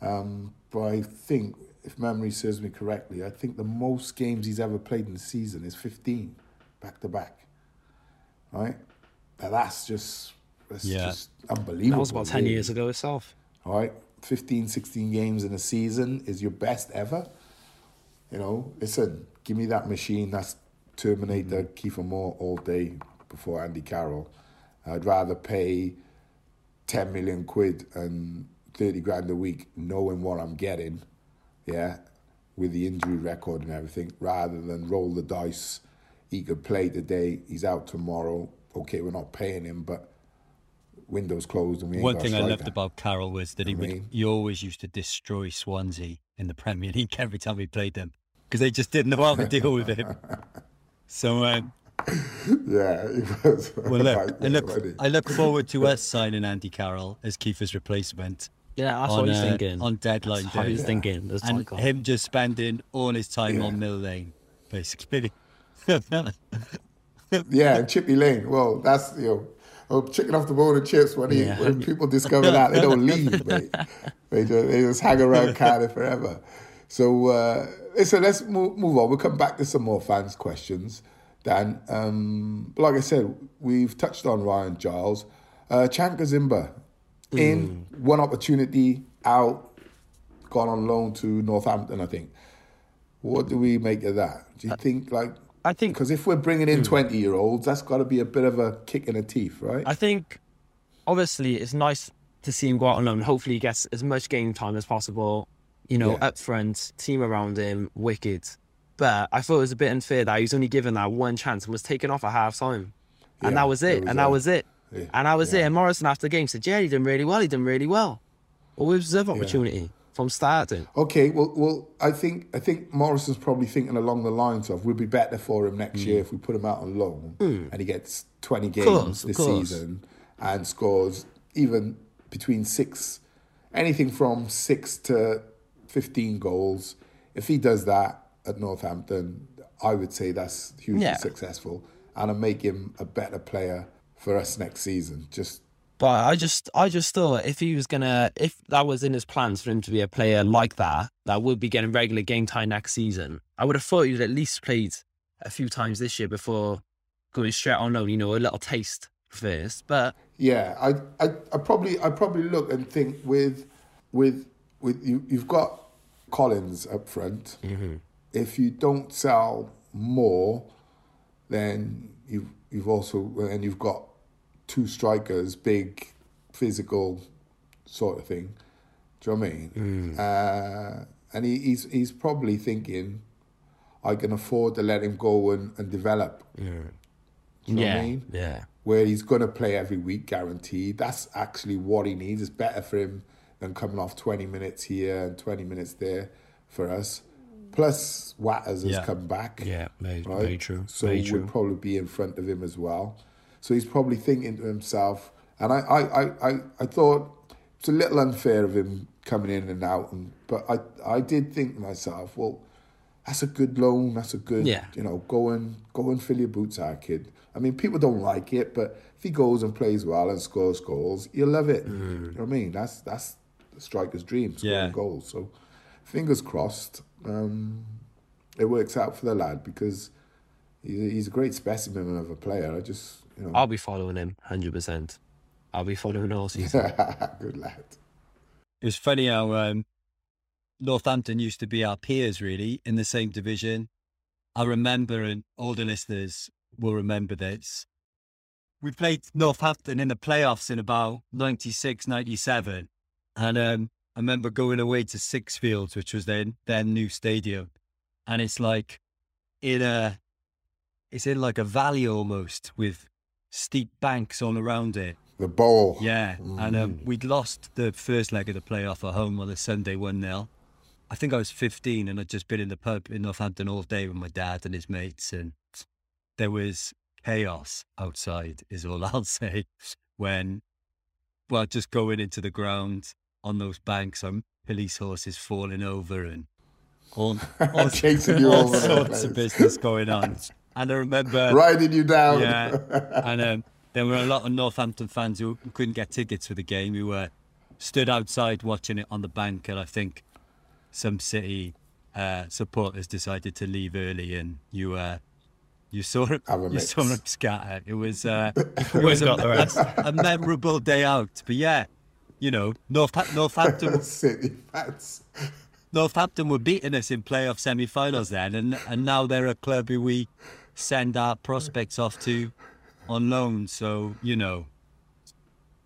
um, but I think, if memory serves me correctly, I think the most games he's ever played in the season is 15, back to back. Right? Now that's just, that's Yeah. just unbelievable. That was about 10 really. years ago itself. All right, 15, 16 games in a season is your best ever. You know, listen, give me that machine. That's Terminator, Kieffer Moore all day before Andy Carroll. I'd rather pay 10 million quid and 30 grand a week knowing what I'm getting, yeah, with the injury record and everything, rather than roll the dice. He could play today, he's out tomorrow. Okay, we're not paying him, but windows closed and we One thing I loved about Carroll was that he I would he always used to destroy Swansea in the Premier League every time he played them because they just didn't know how to deal with him. So um, Yeah, it was. well, look, I look Funny. I look forward to us signing Andy Carroll as Kieffer's replacement Yeah, that's on, what he's uh, thinking. on deadline That's how day, he's thinking. That's and like, him just spending all his time Yeah. on Mill Lane, basically. Yeah, and Chippy Lane. Well, that's you know, oh, chicken off the bone and chips. When, he, Yeah. when people discover that, they don't leave, mate. They just, they just hang around Cardiff forever. So, uh, listen, let's move, move on. We'll come back to some more fans' questions. Dan. Um, but like I said, we've touched on Ryan Giles. Uh, Chanka Zimba, in one opportunity, out, gone on loan to Northampton, I think. What do we make of that? Do you think, like, I think because if we're bringing in 20 year olds, that's got to be a bit of a kick in the teeth, right? I think obviously it's nice to see him go out on loan. Hopefully he gets as much game time as possible. You know, Yeah. up front, team around him, wicked. But I thought it was a bit unfair that he was only given that one chance and was taken off at half time. And that was there it. was and that was it. Yeah, And that was it. yeah. And Morison after the game said, Yeah, he done really well, he done really well. Well, his other opportunity from starting. Okay, well, well, I think I think Morison's probably thinking along the lines of we'll be better for him next mm. year if we put him out on loan mm. and he gets twenty games course, this season and scores even between six, anything from six to fifteen goals. If he does that at Northampton, I would say that's hugely Yeah. successful and I make him a better player for us next season. Just But I just, I just thought if he was gonna, if that was in his plans for him to be a player like that, that would be getting regular game time next season. I would have thought he'd at least played a few times this year before going straight on loan. You know, a little taste first. But Yeah, I, I, I probably, I probably look and think with, with, with you, you've got Collins up front. Mm-hmm. If you don't sell Moore, then you've, you've also, and you've got two strikers, big, physical, sort of thing. Do you know what I mean? Uh, and he, he's, he's probably thinking, I can afford to let him go and, and develop. Do you know yeah, what I mean? yeah, where he's going to play every week guaranteed. That's actually what he needs. It's better for him than coming off 20 minutes here and 20 minutes there for us. Plus, Watters has Yeah. come back. yeah, very, Right? very true. So very we'll probably be in front of him as well. So he's probably thinking to himself, and I, I, I, I, I thought it's a little unfair of him coming in and out, and but I, I did think to myself, well, that's a good loan. That's a good, Yeah. you know, go and go and fill your boots out, kid. I mean, people don't like it, but if he goes and plays well and scores goals, you'll love it. Mm. You know what I mean? That's that's the striker's dream, scoring Yeah. goals. So, fingers crossed, um, it works out for the lad because he's a, great specimen of a player. I just, you know, I'll be following him, hundred percent. I'll be following all season. good lad. It was funny how um, Northampton used to be our peers, really, in the same division. I remember, and older listeners will remember this. We played Northampton in the playoffs in about 96, 97. And um, I remember going away to Sixfields, which was their, their new stadium. And it's like in a, it's in like a valley almost with steep banks all around it. The bowl. Yeah, and um, we'd lost the first leg of the playoff at home on a Sunday 1 0. I think I was 15 and I'd just been in the pub in Northampton all day with my dad and his mates, and there was chaos outside, is all I'll say. When, well, just going into the ground on those banks, um, police horses falling over and all, all, Chasing you all over sorts of business going on. And I remember. Riding you down. Yeah, and um, there were a lot of Northampton fans who couldn't get tickets for the game who were stood outside watching it on the bank, and I think some City uh, supporters decided to leave early, and you uh, you saw it, you mix. saw them scatter. It was uh, it was a, got the rest. a, a memorable day out, but yeah. You know, North, Northampton City fans. Northampton were beating us in playoff semi-finals then, and and now they're a club who we send our prospects off to on loan. So you know,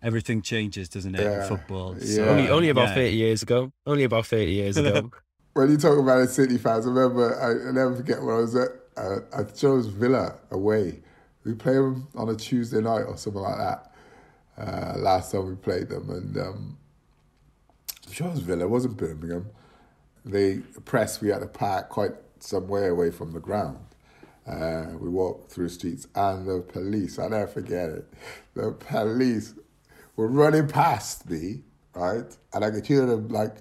everything changes, doesn't it? Yeah, In football. yeah. Only, only about yeah. thirty years ago. Only about thirty years ago. When you talk about the City fans, I remember, I, I never forget when I was at, uh, I chose Villa away. We played them on a Tuesday night or something like that. Uh, last time we played them, and um, I'm sure it was Villa, it wasn't Birmingham. They pressed, we had to park quite some way away from the ground. Uh, we walked through streets, and the police, I never forget it, the police were running past me, right? And I could hear them like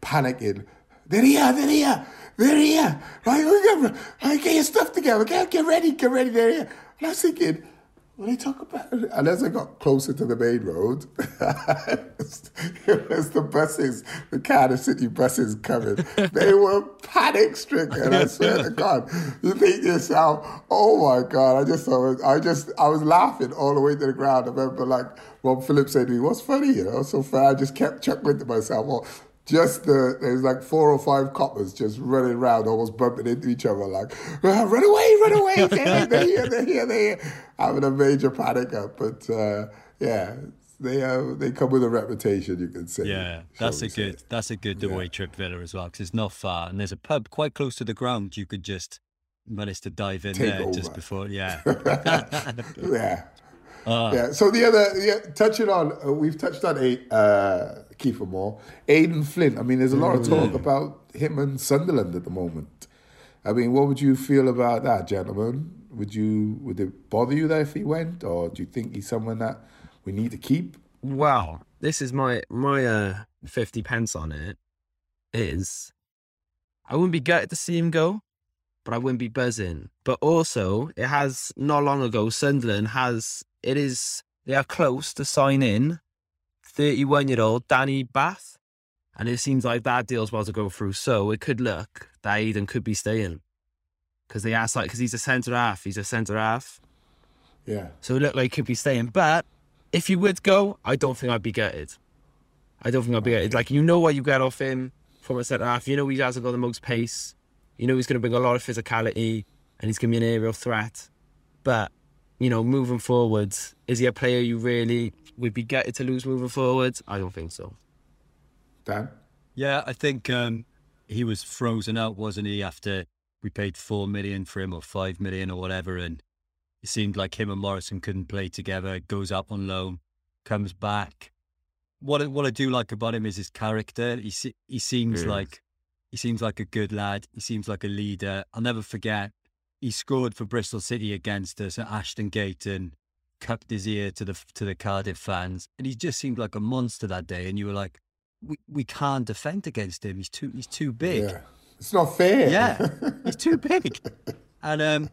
panicking. They're here, they're here, they're here. Right, got, right, get your stuff together, get, get ready, get ready, they're here. And I was thinking, when they talk about and as I got closer to the main road, it was the buses, the Cardiff City buses coming. They were panic stricken. I swear to God, you think to yourself, "Oh my God!" I just thought, I just, I was laughing all the way to the ground. I remember, like Rob Phillips said to me, "What's funny?" You know, so funny. I just kept chuckling to myself. Well, just the there's like four or five coppers just running around, almost bumping into each other, like run away, run away, they're, they're here, they're here, they're here, having a major panic up. But uh, yeah, they uh, they come with a reputation, you can say. Yeah, that's a good say. that's a good away yeah. trip Villa as well because it's not far, and there's a pub quite close to the ground. You could just manage to dive in Take there over. just before, yeah, yeah. Uh, yeah. So the other, yeah, touching on, uh, we've touched on eight. Uh, Kieffer Moore. Aden Flint. I mean, there's a lot of talk mm. about him and Sunderland at the moment. I mean, what would you feel about that, gentlemen? Would you would it bother you that if he went, or do you think he's someone that we need to keep? Well, this is my my uh, fifty pence on it. Is I wouldn't be gutted to see him go, but I wouldn't be buzzing. But also, it has not long ago Sunderland has it is they are close to sign in 31 year old Danny Batth. And it seems like that deal's about to go through. So it could look that Aden could be staying. Because they asked, like, because he's a centre half. He's a centre half. Yeah. So it looked like he could be staying. But if you would go, I don't think I'd be gutted. I don't think I'd be gutted. Like, you know what you get off him from a centre half. You know he hasn't got the most pace. You know he's going to bring a lot of physicality and he's going to be an aerial threat. But, you know, moving forwards, is he a player you really would be gutted to lose moving forwards? I don't think so. Dan? Yeah, I think um, he was frozen out, wasn't he, after we paid four million for him or five million or whatever, and it seemed like him and Morison couldn't play together. Goes up on loan, comes back. What what I do like about him is his character. He he seems like he seems like a good lad. He seems like a leader. I'll never forget. He scored for Bristol City against us at Ashton Gate, and cupped his ear to the to the Cardiff fans, and he just seemed like a monster that day. And you were like, we we can't defend against him. He's too he's too big. Yeah. It's not fair. Yeah, he's too big. And um,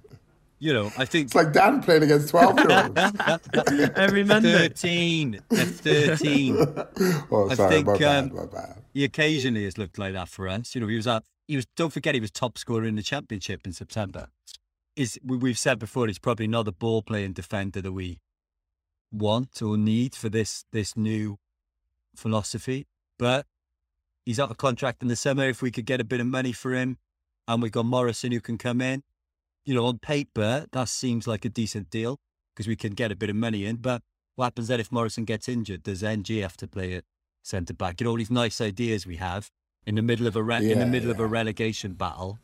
you know, I think it's like Dan playing against twelve year olds every Monday. Thirteen, thirteen. oh, sorry, I think my bad, um, my bad. he occasionally has looked like that for us. You know, he was at he was. Don't forget, he was top scorer in the championship in September is we've said before he's probably not the ball playing defender that we want or need for this this new philosophy. But he's out of contract in the summer. If we could get a bit of money for him, and we've got Morison who can come in, you know, on paper that seems like a decent deal because we can get a bit of money in. But what happens then if Morison gets injured? Does NG have to play at centre back? You know, all these nice ideas we have in the middle of a re- yeah, in the middle yeah. of a relegation battle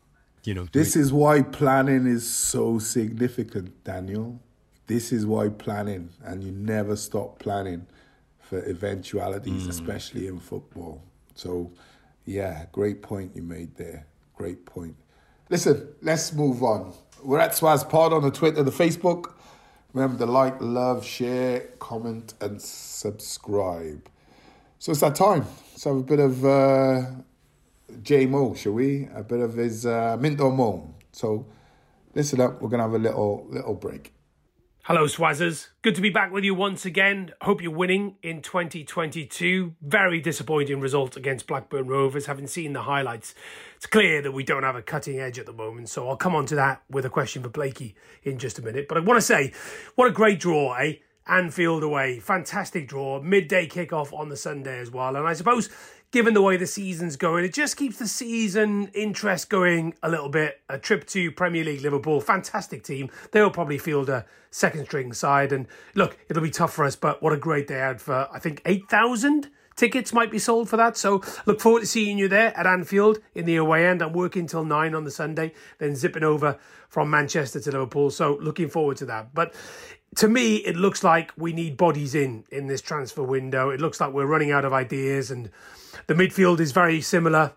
you know this is why planning is so significant daniel. This is why planning and you never stop planning for eventualities mm. especially in football. So yeah great point you made there. Great point. Listen let's move on. We're at swaz pod on the twitter the facebook. Remember to like love share comment and subscribe. So it's that time. Let's have a bit of uh, J Mo, shall we? A bit of his uh, Minto Mo. So listen up, we're gonna have a little little break. Hello, Swazzers. Good to be back with you once again. Hope you're winning in 2022. Very disappointing result against Blackburn Rovers. Having seen the highlights, it's clear that we don't have a cutting edge at the moment. So I'll come on to that with a question for Blakey in just a minute. But I want to say, what a great draw, eh? Anfield away. Fantastic draw. Midday kickoff on the Sunday as well. And I suppose given the way the season's going. It just keeps the season interest going a little bit. A trip to Premier League Liverpool, fantastic team. They'll probably field a second string side. And look, it'll be tough for us, but what a great day out for, I think, 8,000 tickets might be sold for that. So look forward to seeing you there at Anfield in the away end. I'm working till nine on the Sunday, then zipping over from Manchester to Liverpool. So looking forward to that. But to me, it looks like we need bodies in in this transfer window. It looks like we're running out of ideas and the midfield is very similar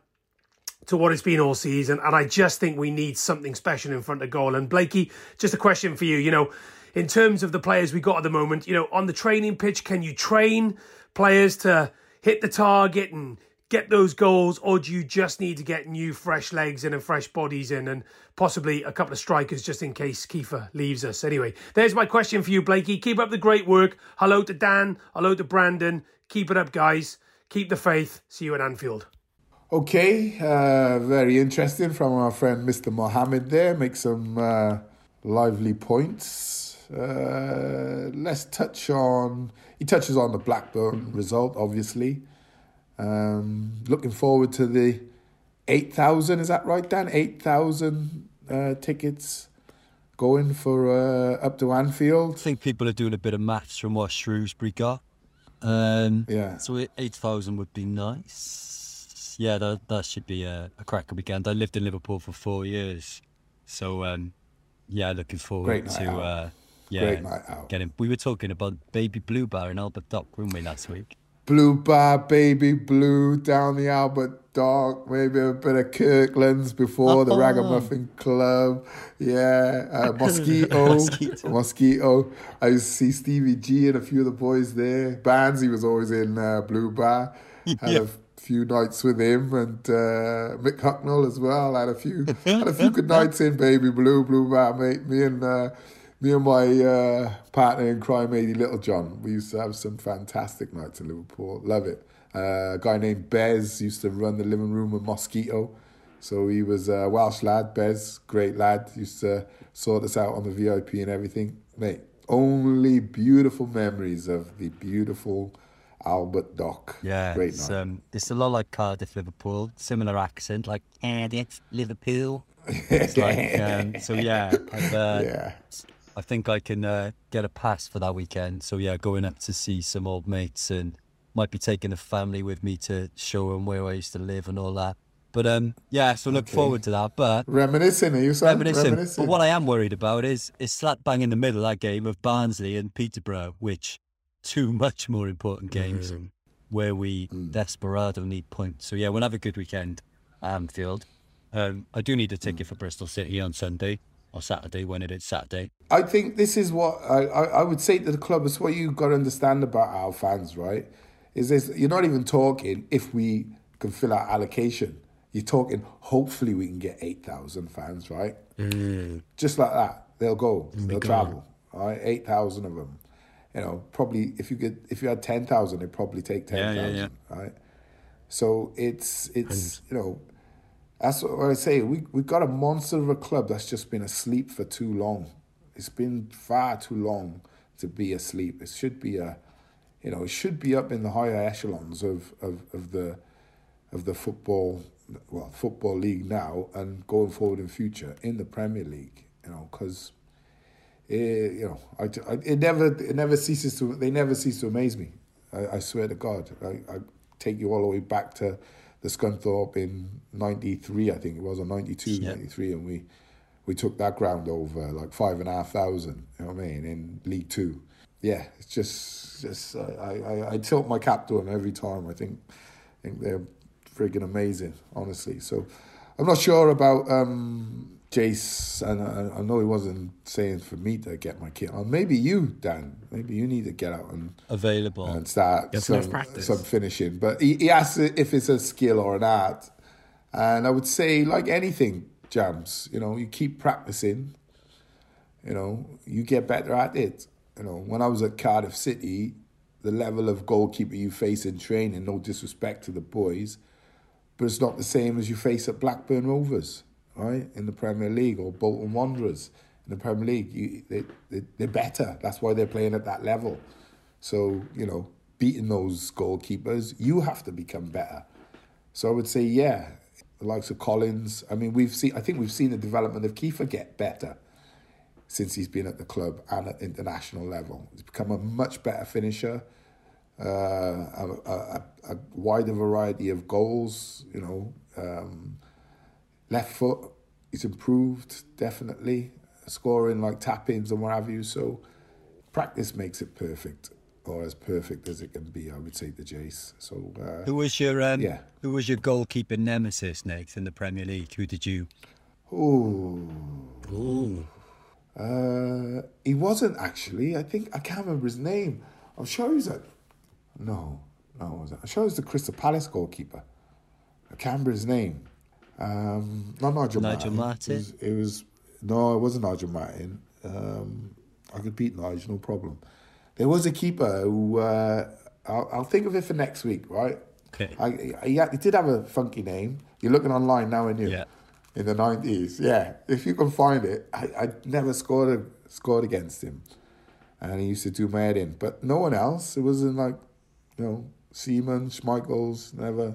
to what it's been all season, and I just think we need something special in front of goal. And Blakey, just a question for you. You know, in terms of the players we got at the moment, you know, on the training pitch, can you train players to hit the target and get those goals, or do you just need to get new, fresh legs in and fresh bodies in, and possibly a couple of strikers just in case Kieffer leaves us? Anyway, there's my question for you, Blakey. Keep up the great work. Hello to Dan. Hello to Brandon. Keep it up, guys. Keep the faith. See you at Anfield. Okay, uh, very interesting from our friend Mr. Mohammad there. Make some uh, lively points. Uh, let's touch on. He touches on the Blackburn result, obviously. Um, looking forward to the 8,000, is that right, Dan? 8,000 uh, tickets going for uh, up to Anfield. I think people are doing a bit of maths from what Shrewsbury got. Um, Yeah. So 8,000 would be nice. Yeah, that, that should be a, a cracker weekend. I lived in Liverpool for four years. So, um, yeah, looking forward to out. uh, yeah, Great night out. getting. We were talking about Baby Blue Bar in Albert Dock, weren't we, last week? Blue bar, baby blue, down the Albert Dock, maybe a bit of Kirkland's before the Oh. Ragamuffin Club. Yeah, uh, Mosquito, Mosquito. Mosquito. I used to see Stevie G and a few of the boys there. Bands, he was always in uh, Blue Bar. Had Yeah. a few nights with him and uh, Mick Hucknall as well. Had a few, had a few good nights in Baby Blue, Blue Bar, mate. Me and uh, me and my uh, partner in crime, Eddie Little John, we used to have some fantastic nights in Liverpool. Love it. Uh, a guy named Bez used to run the living room with Mosquito. So he was a Welsh lad, Bez, great lad. Used to sort us out on the VIP and everything. Mate, only beautiful memories of the beautiful Albert Dock. Yeah, Great it's, night. um, it's a lot like Cardiff, Liverpool. Similar accent, like Cardiff, Liverpool. It's like, um, so yeah, I've, uh, yeah. I think I can uh, get a pass for that weekend. So yeah, going up to see some old mates and might be taking a family with me to show them where I used to live and all that. But um, yeah, so look Okay. forward to that. But Reminiscing, are you son? reminiscent. But what I am worried about is is slap bang in the middle of that game of Barnsley and Peterborough, which two much more important games where we desperado need points. So yeah, we'll have a good weekend Anfield. Um, I do need a ticket for Bristol City on Sunday or Saturday when it is Saturday. I think this is what I, I, I would say to the club. It's what you've got to understand about our fans, right? Is this you're not even talking if we can fill our allocation. You're talking hopefully we can get eight thousand fans, right? Mm. Just like that, they'll go, they'll travel. All right, eight thousand of them. You know, probably if you could, if you had ten thousand, they'd probably take ten Yeah, yeah, yeah. right? So it's it's you know that's what I say. We we got a monster of a club that's just been asleep for too long. It's been far too long to be asleep. It should be a, you know, it should be up in the higher echelons of of, of the of the football, well, football league now and going forward in future in the Premier League. You know, because. It, eh, you know, I, I, it never it never ceases to they never cease to amaze me. I, I swear to God, I, I take you all the way back to the Scunthorpe in '93, I think it was, or '92, Yeah. '93, and we we took that ground over like five and a half thousand. You know what I mean? In League Two, yeah, it's just just I I, I tilt my cap to them every time. I think I think they're friggin' amazing, honestly. So I'm not sure about um, Jace, and I, I know he wasn't saying for me to get my kit on. Maybe you, Dan. Maybe you need to get out and Available. and start Get some some, some finishing. But he, he asks if it's a skill or an art. And I would say, like anything, Jams, you know, you keep practicing, you know, you get better at it. You know, when I was at Cardiff City, the level of goalkeeper you face in training, no disrespect to the boys, but it's not the same as you face at Blackburn Rovers, right, in the Premier League, or Bolton Wanderers in the Premier League. You, they, they, they're better. That's why they're playing at that level. So, you know, beating those goalkeepers, you have to become better. So I would say, yeah, the likes of Collins. I mean, we've seen. I think we've seen the development of Kieffer get better since he's been at the club and at international level. He's become a much better finisher, uh, a, a, a wider variety of goals. You know, um, left foot, he's improved definitely, scoring like tap ins and what have you. So practice makes it perfect, or as perfect as it can be. I would say the Jace. So. Uh, Who was your um, Yeah. Who was your goalkeeper nemesis next in the Premier League? Who did you? Ooh. Ooh. Uh, he wasn't actually. I think I can't remember his name. I'm sure he's a. No, no, wasn't. I'm sure he's the Crystal Palace goalkeeper. I can't remember his name. Um, not Nigel, Nigel Martyn. Martyn? It was, it was no, it wasn't Nigel Martyn. Um, I could beat Nigel, no problem. There was a keeper who uh, I'll, I'll think of it for next week, right? Okay. I, he, he did have a funky name. You're looking online now, and you Yeah. in the nineties. Yeah, if you can find it, I, I never scored a, scored against him, and he used to do my head in. But no one else. It wasn't like, you know, Seaman, Schmeichels, never.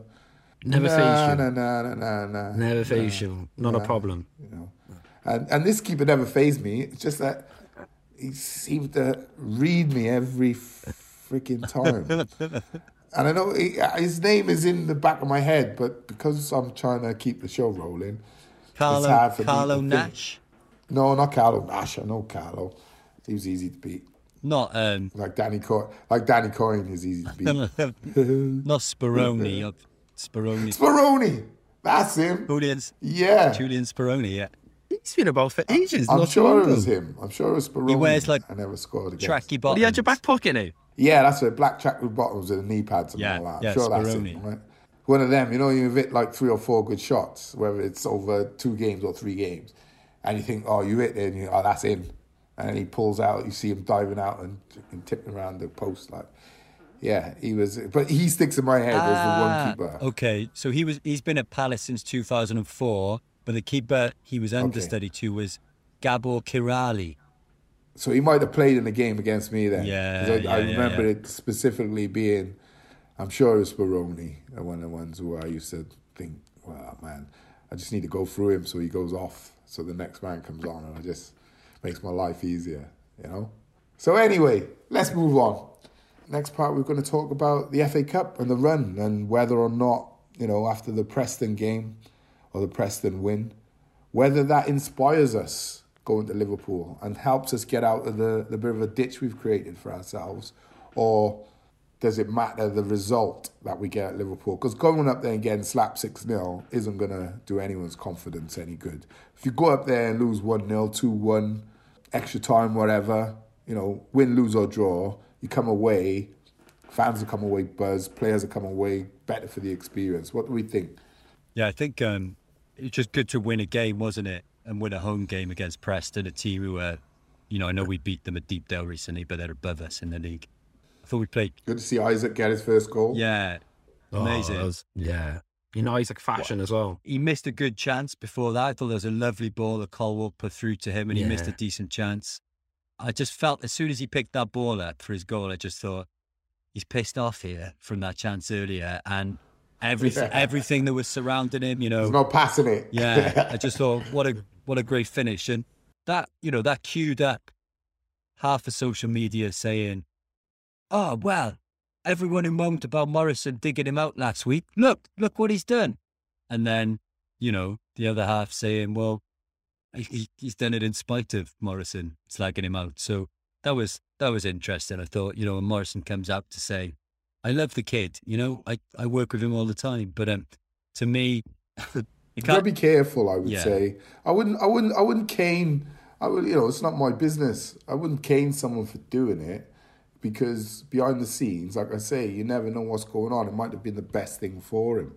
Never nah, phased you. nah, nah, nah, nah, nah, Never nah, phased you. Not a problem. You know, and and this keeper never phased me. It's just that he seemed to read me every freaking time. And I know he, his name is in the back of my head, but because I'm trying to keep the show rolling, it's Carlo, hard for me Carlo to think. Nash. No, not Carlo Nash. I know Carlo. He was easy to beat. Not um, Like Danny Coyne. Like Danny Coyne is easy to beat. not Speroni. Speroni. Speroni. That's him. Julian's Yeah. Julian Speroni. Yeah. He's been about for ages. I'm not sure it was him. I'm sure it was Speroni. He wears, like, I never scored against. Tracky But he had your back pocket now. Yeah, that's it. Black track with bottoms and knee pads and Yeah, all that. yeah, I'm sure that's Speroni. it. Right? One of them, you know, you hit like three or four good shots, whether it's over two games or three games, and you think, oh, you hit it, and you, oh, that's in. And then he pulls out, you see him diving out and, and tipping around the post. Like, yeah, he was, but he sticks in my head as the Ah, one keeper. Okay, so he was he's been at Palace since 2004, but the keeper he was understudy to was Gabor Kiraly. So he might have played in the game against me then. Yeah, I, I yeah, yeah, remember yeah. it specifically being, I'm sure it was Speroni, uh, one of the ones where I used to think, well, man, I just need to go through him so he goes off, so the next man comes on, and it just makes my life easier, you know? So anyway, let's move on. Next part, we're going to talk about the FA Cup and the run and whether or not, you know, after the Preston game or the Preston win, whether that inspires us going to Liverpool and helps us get out of the, the bit of a ditch we've created for ourselves, or does it matter the result that we get at Liverpool? Because going up there and getting slapped 6 0 isn't going to do anyone's confidence any good. If you go up there and lose 1 0, 2 1, extra time, whatever, you know, win, lose, or draw, you come away, fans will come away buzzed, players will come away better for the experience. What do we think? Yeah, I think um, it's just good to win a game, wasn't it? And win a home game against Preston, a team who, uh, you know, I know we beat them at Deepdale recently, but they're above us in the league. I thought we played, Good to see Isaak get his first goal. yeah, amazing. Oh, was- yeah. You know, Isaak fashion as well. he missed a good chance before that. I thought there was a lovely ball that Colwill put through to him, and he missed a decent chance. I just felt as soon as he picked that ball up for his goal, I just thought he's pissed off here from that chance earlier, and everything, Yeah. everything that was surrounding him, you know, not passing it. yeah. I just thought what a what a great finish, and that you know that queued up half of social media saying, "Oh well, everyone who moaned about Morison digging him out last week, look, look what he's done," and then you know the other half saying, "Well, he- he, he's done it in spite of Morison slagging him out." So that was that was interesting. I thought, you know, when Morison comes out to say, "I love the kid," you know, I I work with him all the time, but um, to me. You You gotta be careful, I would Yeah. say. I wouldn't I wouldn't I wouldn't cane I would you know, it's not my business. I wouldn't cane someone for doing it because behind the scenes, like I say, you never know what's going on. It might have been the best thing for him.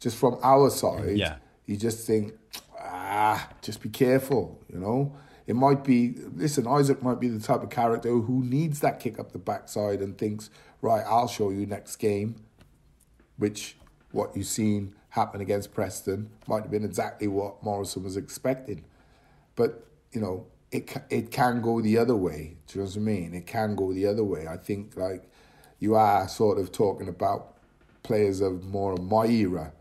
Just from our side, Yeah. You just think, ah, just be careful, you know? It might be listen, Isaak might be the type of character who needs that kick up the backside and thinks, right, I'll show you next game which what you've seen happen against Preston might have been exactly what Morison was expecting. But, you know, it, it can go the other way. Do you know what I mean? It can go the other way. I think, like, you are sort of talking about players of more of my era.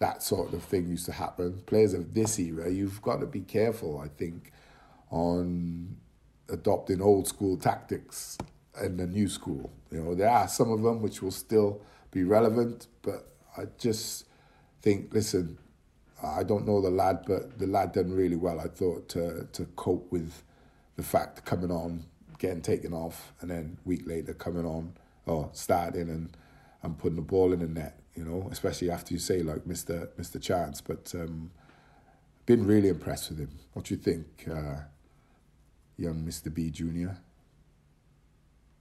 That sort of thing used to happen. Players of this era, you've got to be careful, I think, on adopting old school tactics and the new school. You know, there are some of them which will still be relevant, but I just think, listen, I don't know the lad, but the lad done really well. I thought to to cope with the fact coming on, getting taken off, and then week later coming on or starting and and putting the ball in the net. You know, especially after you say like Mister Mister Chance, but. um been really impressed with him. What do you think, uh, young Mr. B Junior?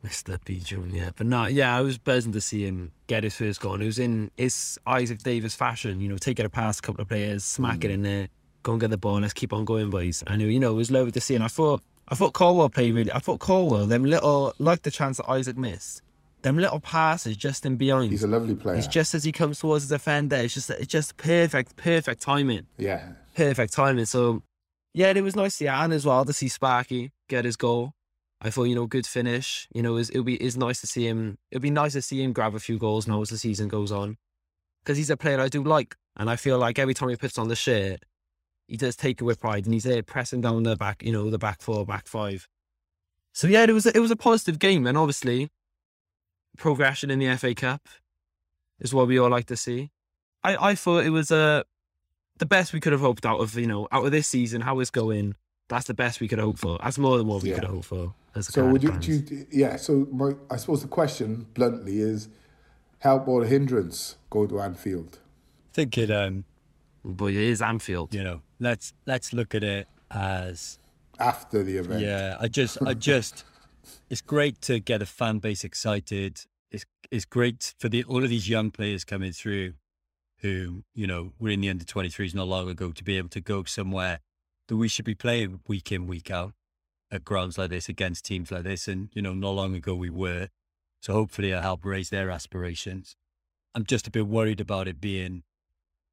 Mr. B Junior. But no, yeah, I was buzzing to see him get his first goal. And it was in his Isaak Davies fashion, you know, take it past a couple of players, smack it in there, go and get the ball, let's keep on going, boys. And you know, it was lovely to see. And I thought I thought Colwill played really I thought Colwill, them little like the chance that Isaak missed. Them little passes just in behind. He's a lovely player. It's just as he comes towards the defender. It's just it's just perfect, perfect timing. yeah. Perfect timing. So yeah, it was nice to see Anne as well to see Sparky get his goal. I thought, you know, good finish. You know, it will be it's nice to see him. It'll be nice to see him grab a few goals now as the season goes on, because he's a player I do like, and I feel like every time he puts on the shirt, he does take it with pride, and he's there pressing down the back, you know, the back four, back five. So yeah, it was a, it was a positive game, and obviously, progression in the FA Cup is what we all like to see. I I thought it was a the best we could have hoped out of you know out of this season, how it's going. That's the best we could hope for. That's more than what we Yeah. could hope for. As So would you, do you, yeah, so my, I suppose the question bluntly is help or hindrance go to Anfield? I think it, um, But it is Anfield. you know, let's let's look at it as After the event. Yeah, I just, I just, it's great to get a fan base excited. It's it's great for the all of these young players coming through, who you know were in the under twenty threes not long ago to be able to go somewhere that we should be playing week in week out at grounds like this against teams like this, and you know not long ago we were. So hopefully it'll help raise their aspirations. I'm just a bit worried about it being.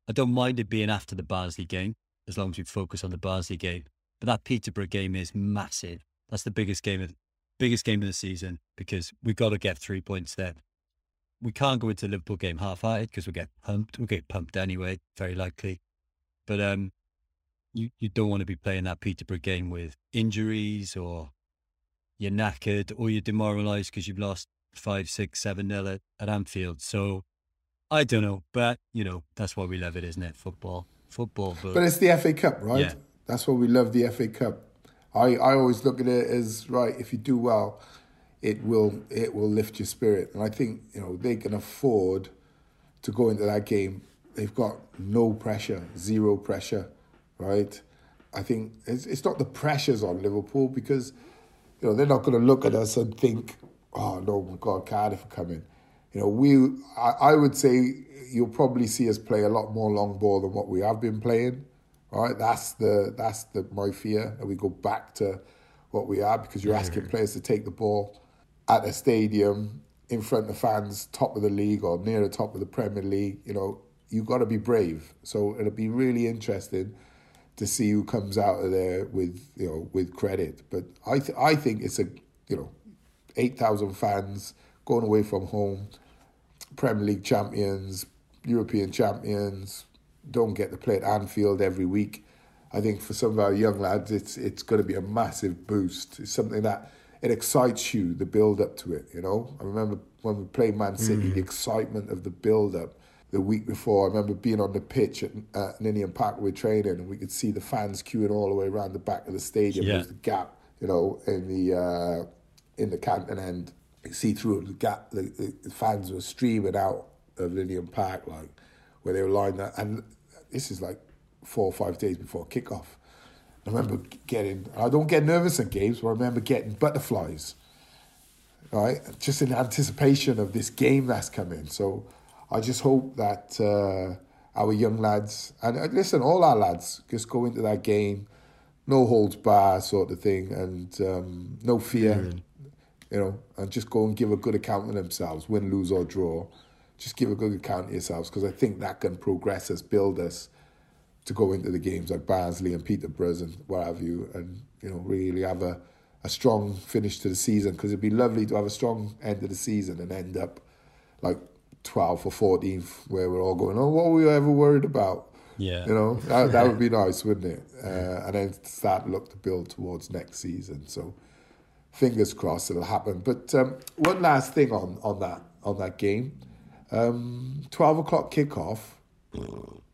I don't mind it being after the Barnsley game as long as we focus on the Barnsley game. But that Peterborough game is massive. That's the biggest game of biggest game of the season because we've got to get three points there. We can't go into the Liverpool game half-hearted because we'll get pumped. We'll get pumped anyway, very likely. But um, you you don't want to be playing that Peterborough game with injuries or you're knackered or you're demoralised because you've lost five, six, seven nil at, at Anfield. So I don't know, but you know that's why we love it, isn't it? Football, football. But, But it's the FA Cup, right? Yeah. That's why we love the FA Cup. I, I always look at it as right. If you do well, it will it will lift your spirit, and I think you know they can afford to go into that game. They've got no pressure, zero pressure, right? I think it's it's not the pressures on Liverpool because you know they're not going to look at us and think, oh no, my God, Cardiff are coming. You know, we I, I would say you'll probably see us play a lot more long ball than what we have been playing. Right, that's the that's the my fear that we go back to what we are because you're asking players to take the ball at a stadium in front of fans, top of the league or near the top of the Premier League. You know, you've got to be brave. So it'll be really interesting to see who comes out of there with you know with credit. But I th- I think it's a you know eight thousand fans going away from home, Premier League champions, European champions, don't get to play at Anfield every week. I think for some of our young lads, it's it's going to be a massive boost. It's something that it excites you, the build up to it. You know, I remember when we played Man City, the excitement of the build up. The week before, I remember being on the pitch at uh, Ninian Park with training, and we could see the fans queuing all the way around the back of the stadium. Yeah. There was the gap, you know, in the uh, in the Canton end. You see through the gap, the, the, the fans were streaming out of Ninian Park, like where they were lined up. And this is like four or five days before kickoff. I remember getting, I don't get nervous at games, but I remember getting butterflies, right? Just in anticipation of this game that's coming. So I just hope that uh, our young lads, and listen, all our lads, just go into that game, no holds bar sort of thing, and um, no fear, you know, and just go and give a good account of themselves, win, lose, or draw. Just give a good account of yourselves because I think that can progress us, build us to go into the games like Barnsley and Peterborough and what have you, and you know really have a, a strong finish to the season because it'd be lovely to have a strong end of the season and end up like 12th or 14th where we're all going, oh, what were we ever worried about? Yeah. You know, that, that would be nice, wouldn't it? Uh, and then start to look to build towards next season. So fingers crossed it'll happen. But um, one last thing on, on that on that game. Um, 12 o'clock kickoff,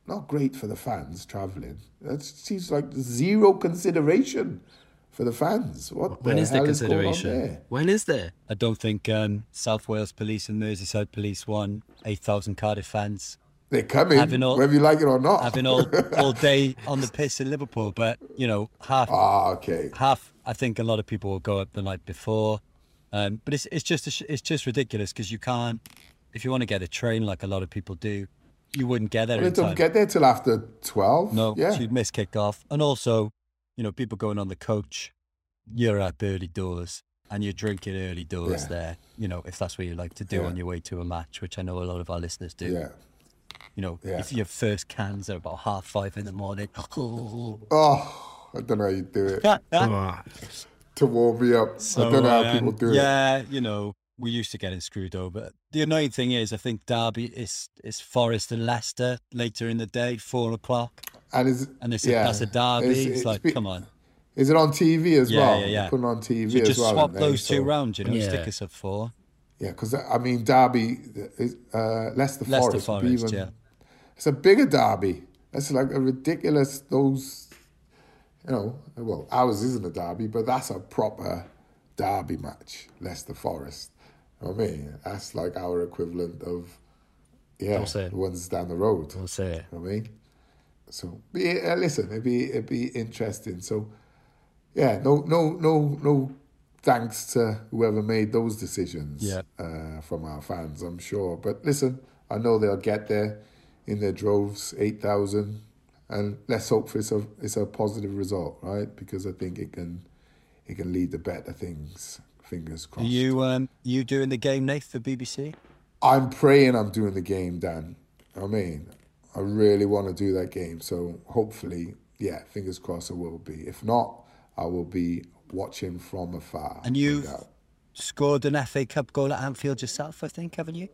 not great for the fans travelling. That seems like zero consideration for the fans. What When the is the hell is going on consideration? there? When is there? I don't think um, South Wales Police and Merseyside Police won 8,000 Cardiff fans They're coming, Having all- whether you like it or not. having all, all day on the piss in Liverpool. But, you know, half, ah, okay. half, I think a lot of people will go up the night before. Um, but it's it's just a sh- it's just ridiculous because you can't if you want to get a train like a lot of people do, you wouldn't get there Well, in it don't get there till after twelve. no, yeah, so you'd miss kick-off. And also, you know, people going on the coach, you're up early doors and you're drinking early doors Yeah. there. You know, if that's what you like to do Yeah. on your way to a match, which I know a lot of our listeners do. yeah. You know, Yeah. if your first cans are about half five in the morning. Oh, I don't know how you do it to warm me up. I don't know how um, people do it. Yeah, you know, we used to getting screwed over. The annoying thing is, I think Derby is is Forest and Leicester later in the day, four o'clock, And is and they said yeah, that's a derby. It's- It's, it's like, be- come on, Is it on TV as Yeah, well? yeah, yeah. Put it on TV so as just well. swap don't they? those two So- round. You know, Yeah. stick us at four. Yeah, because I mean, Derby, is, uh, Leicester, Leicester Forest, would Forest, even- yeah. It's a bigger derby. That's like a ridiculous. Those, you know, well, ours isn't a derby, but that's a proper derby match. Leicester Forest. You know I mean, that's like our equivalent of, yeah, Don't say it. the ones down the road. I'll say it. You know I mean? So yeah, listen, it'd be it'd be interesting. So yeah, no no no no thanks to whoever made those decisions Yeah. uh, from our fans, I'm sure. But listen, I know they'll get there in their droves, eight thousand, and let's hope for it's a it's a positive result, right? Because I think it can it can lead to better things. Fingers Are crossed. you um you doing the game, Nate, for BBC? I'm praying I'm doing the game, Dan. I mean, I really want to do that game. So hopefully, yeah, fingers crossed I will be. If not, I will be watching from afar. And you've doubt. scored an FA Cup goal at Anfield yourself, I think, haven't you?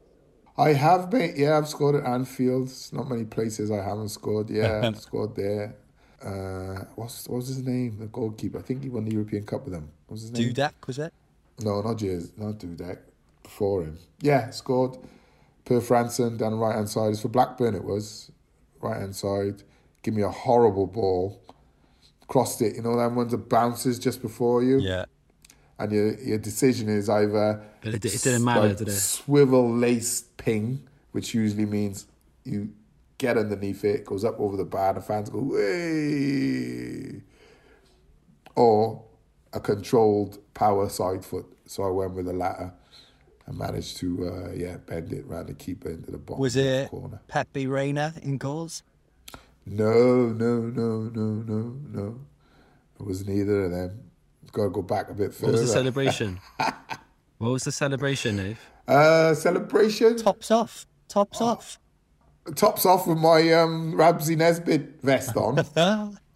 I have been, yeah, I've scored at Anfield. It's not many places I haven't scored. Yeah, I've scored there. Uh, what's what was his name? The goalkeeper. I think he won the European Cup with them. What was his name? Dudek, was it? No, not Jez, not Dudek. Before him. Yeah, scored. Per Frandsen down the right hand side. It's for Blackburn, it was. Right hand side. Give me a horrible ball. Crossed it. You know, that ones that bounces just before you. Yeah. And your, your decision is either. But it- it didn't matter, did it? Swivel lace ping, which usually means you get underneath it, goes up over the bar, and the fans go, way. Or a controlled power side foot. So I went with the latter and managed to, uh, yeah, bend it round the keeper into the bottom Was it corner. Pepe Reina in goals? No, no, no, no, no, no. It was neither of them. Got to go back a bit further. What was the celebration? what was the celebration, Dave? Uh, celebration. Tops off. Tops off. Tops off with my um, Rab C Nesbitt vest on.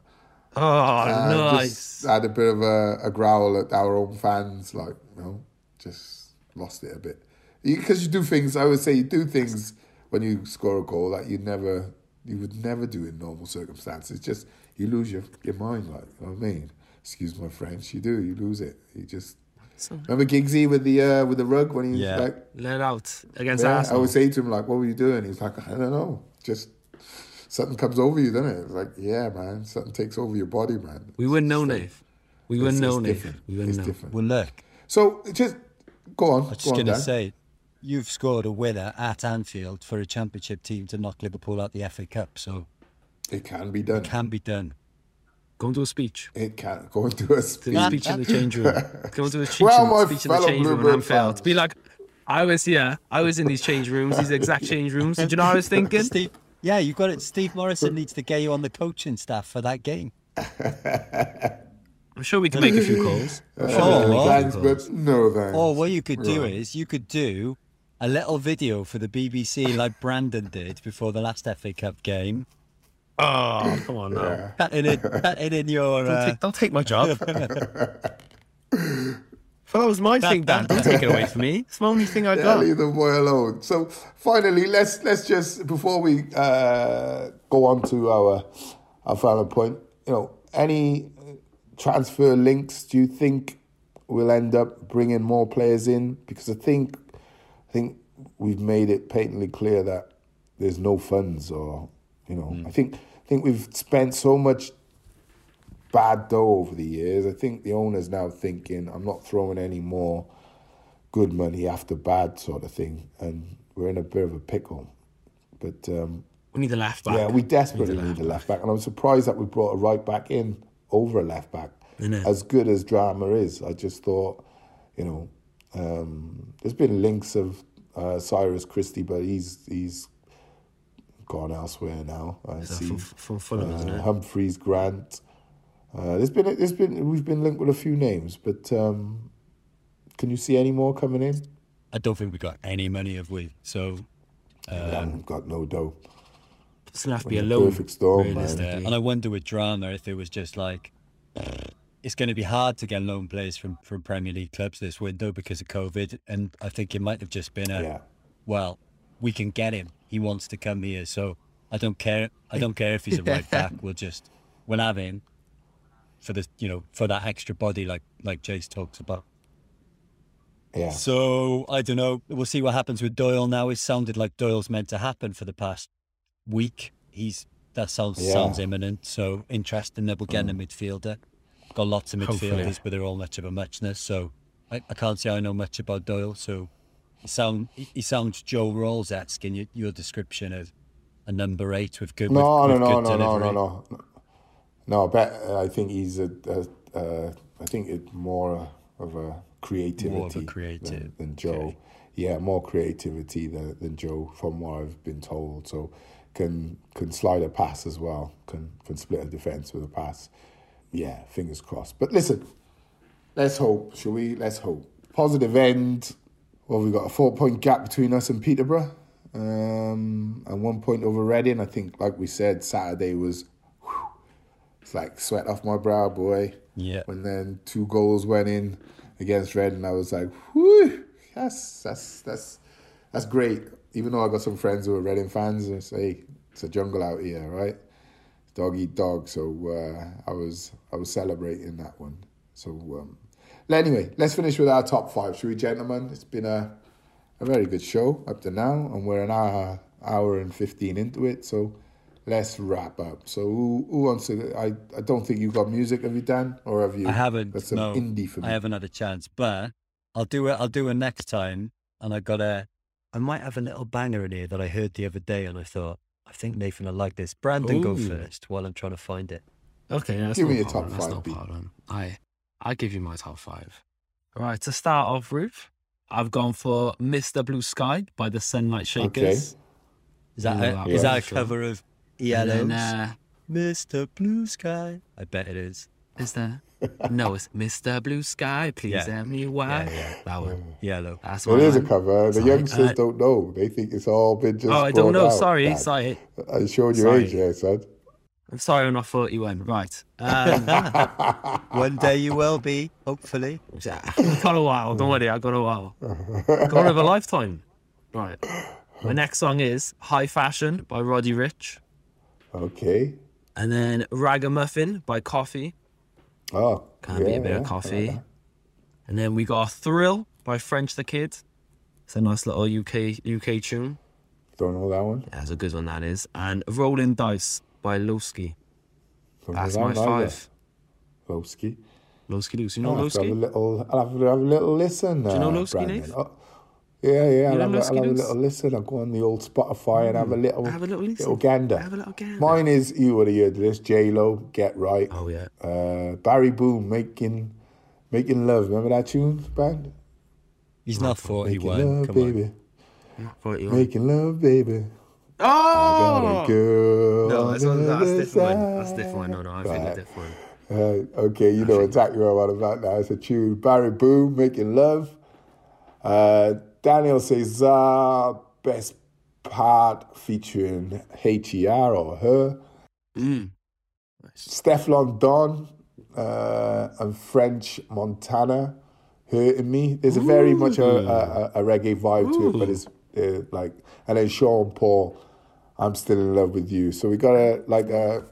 Ah, Oh, Uh, nice. Just had a bit of a, a growl at our own fans, like, you know, just lost it a bit. Because you, do things, I would say you do things when you score a goal that you never, you would never do in normal circumstances. Just, you lose your, your mind, like, you know what I mean? Excuse my French, you do, you lose it. You just, So- remember Giggsy with the, uh, with the rug when he Yeah. like, Let out against yeah, I would say to him, like, what were you doing? He's like, I don't know, just, something comes over you, doesn't it? It's like, yeah, man, something takes over your body, man. we wouldn't know, It's Dave. We it's- wouldn't know, it's Dave. We wouldn't It's know. different. well, look, So just go on. I was just going to say, you've scored a winner at Anfield for a championship team to knock Liverpool out the FA Cup, so it can be done. it can be done. Go and do a speech. It can go into a Do speech. a speech in the change room. Go and do a speech, Well, in, my speech in the fellow change room in Bluebird Anfield. fans. Be like, I was here. I was in these change rooms, these exact change rooms. Do you know what I was thinking? Steve, yeah, you've got it. Steve Morison needs to get you on the coaching staff for that game. I'm sure we can make a few calls. I'm sure we Oh, can make a few thanks, but no thanks. Or what you could do Right. is you could do a little video for the BBC like Brandon did before the last FA Cup game. Oh, come on now. Cutting in, cutting in your. Don't, Uh, take, don't take my job. If that was my thing, Dan. Don't take it away from me. It's the only thing I Yeah, got. leave the boy alone. So finally, let's let's just before we uh, go on to our our final point. You know, any transfer links? Do you think we'll end up bringing more players in? Because I think I think we've made it patently clear that there's no funds, or you know, I think I think we've spent so much bad dough over the years. I think the owner's now thinking, I'm not throwing any more good money after bad sort of thing, and we're in a bit of a pickle. But um, We need a left back. yeah, we desperately need a left back, and I'm surprised that we brought a right back in over a left back. As good as Drameh is, I just thought, you know, Um, there's been links of uh, Cyrus Christie, but he's he's gone elsewhere now. I Is see. from, from Fulham, Uh? Humphreys Grant. Uh, there's been there's been we've been linked with a few names, but um, can you see any more coming in? I don't think we've got any money, have we? So, um, I've got no dough. It's gonna have to be a the loan. perfect storm, man. and I wonder with Drameh if it was just like it's going to be hard to get loan players from from Premier League clubs this window because of COVID, and I think it might have just been a Yeah, well, we can get him. He wants to come here, so I don't care. I don't care if he's a right back. We'll just we'll have him for the you know for that extra body like like Jace talks about. yeah. So I don't know. We'll see what happens with Doyle now. It sounded like Doyle's meant to happen for the past week. He's that sounds Yeah. sounds imminent. So interesting that we're getting a mm. midfielder. Got lots of Hopefully. midfielders, but they're all much of a muchness. So I, I can't say I know much about Doyle. So he sound he, he sounds Joe Ralls-esque in your, your description of a number eight with good. No, with, no, with no, good no, no, no, delivery. no, no. No, but I think he's a. a, a I think it's more of a creativity creative, than, than Joe. okay. Yeah, more creativity than, than Joe, from what I've been told. So can can slide a pass as well. Can can split a defense with a pass. Yeah, fingers crossed. But listen, let's hope. Shall we? Let's hope. Positive end. Well, we've got a four point gap between us and Peterborough, um, and one point over Reading. I think, like we said, Saturday was. It's like sweat off my brow, boy. Yeah. When then two goals went in against Red, and I was like, whew, yes, that's that's that's great. Even though I got some friends who are Reading fans, and say it's a jungle out here, right? Dog eat dog. So uh, I was I was celebrating that one. So um, anyway, let's finish with our top five, shall we, gentlemen? It's been a a very good show up to now, and we're an hour hour and fifteen into it. So let's wrap up. So who, who wants to? I, I don't think you've got music, have you, Dan, or have you? I haven't. Got some no, indie for me. I haven't had a chance, but I'll do it. I'll do it next time. And I got a. I might have a little banger in here that I heard the other day, and I thought I think Nathan will like this. Brandon, go first while I'm trying to find it. Okay, that's Give no me your problem. top That's five, no B. problem. I I give you my top five. All right, to start off, Ruth, I've gone for "Mr. Blue Sky" by the Sunlight Shakers. Is that Yeah, a, that is that a cover of And then, uh, Mr. Blue Sky. I bet it is. is there? no, it's "Mr. Blue Sky." Please Yeah. tell me why. Yeah, yeah. That one. Yellow. That's It one. is a cover. The Sorry, youngsters uh, don't know. They think it's all been just. Oh, I don't know. out, Sorry, Dan. sorry. I showed your Sorry. age there, son. I'm sorry, I'm not 41. Right. Um, One day you will be, hopefully. I've got a while. Don't worry, I've got a while. got of a lifetime. Right. My next song is High Fashion by Roddy Ricch. Okay. And then Ragamuffin by Koffee. Oh, Can't yeah, be a bit yeah, of coffee. like. And then we got Thrill by French the Kid. It's a nice little UK UK tune. Don't know that one. Yeah, it's a good one that is. And Rolling Dice by Lowski. That's my five. Lowski. Lowski Loose. You know I'll have a Lowski? little. I'll have a little listen. Do you know uh, Lowski. Nate? Oh, yeah, yeah. I'll, know have, I'll have a little listen. I'll go on the old Spotify and have a little, Have a little listen. little gander. Have a little gander. Mine is you would have heard this. J Lo, Get Right. Oh yeah. Uh, Barry Boom, making, making love. Remember that tune, band? He's not Making 41. love, Come baby. on. Not 41. Making love, baby. I got Oh! a girl. No, that's, one, the that's other different. one. That's different. one. No, no, I think Right. different. one. Uh, okay, you know exactly what I'm about now. It's a tune. Barry Boom, Making Love. Uh, Daniel Caesar, Best Part featuring HER or her. Mm. Stefflon Don uh, and French Montana, Hurting Me. There's a very much a, a, a reggae vibe to it, but it's uh, like, and then Sean Paul, I'm Still in Love with You. So we got a, like a,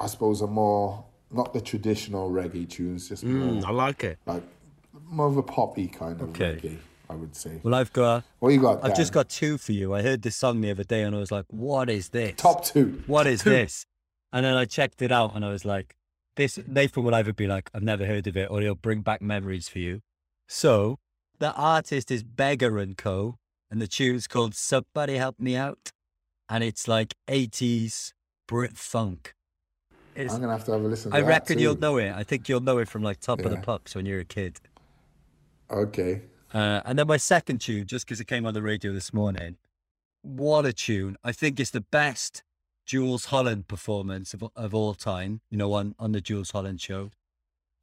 I suppose, a more, not the traditional reggae tunes, just Mm, more I like it. like more of a poppy kind of Okay. reggae, I would say. Well, I've got. What you got? I've just got two for you. I heard this song the other day and I was like, what is this? top two. What is this? And then I checked it out and I was like, this Nathan will either be like, I've never heard of it, or he'll bring back memories for you. So the artist is Beggar and Co. And the tune's called Somebody Help Me Out. And it's like 80s Brit funk. It's, I'm gonna have to have a listen. I reckon too. you'll know it. I think you'll know it from like Top of the Pops when you're a kid. Okay. Uh, and then my second tune, just because it came on the radio this morning, what a tune! I think it's the best Jools Holland performance of, of all time. You know, on on the Jools Holland show,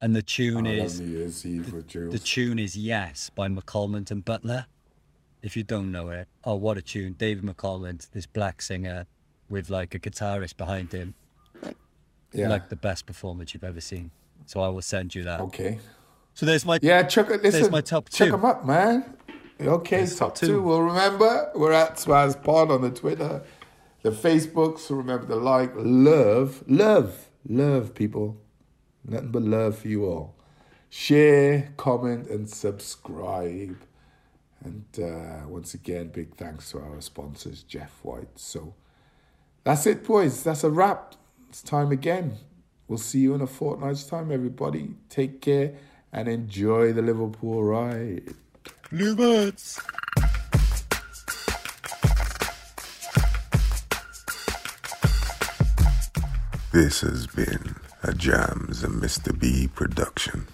and the tune is New Year's Eve with Jules. the tune is "Yes" by McAlmont and Butler. If you don't know it, oh, what a tune! David McAlmont, this black singer with like a guitarist behind him, yeah. like the best performance you've ever seen. So I will send you that. okay. So there's my Yeah, check it. Listen, my top check two. them up, man. Okay, There's top top two. two. Well, remember we're at Swaz Pod on the Twitter, the Facebook. So remember to like, love, love, love, people. Nothing but love for you all. Share, comment, and subscribe. And uh, once again, big thanks to our sponsors, Jeff White. So that's it, boys. That's a wrap. It's time again. We'll see you in a fortnight's time, everybody. Take care and enjoy the Liverpool ride. Bluebirds. This has been a Jams and Mr. B production.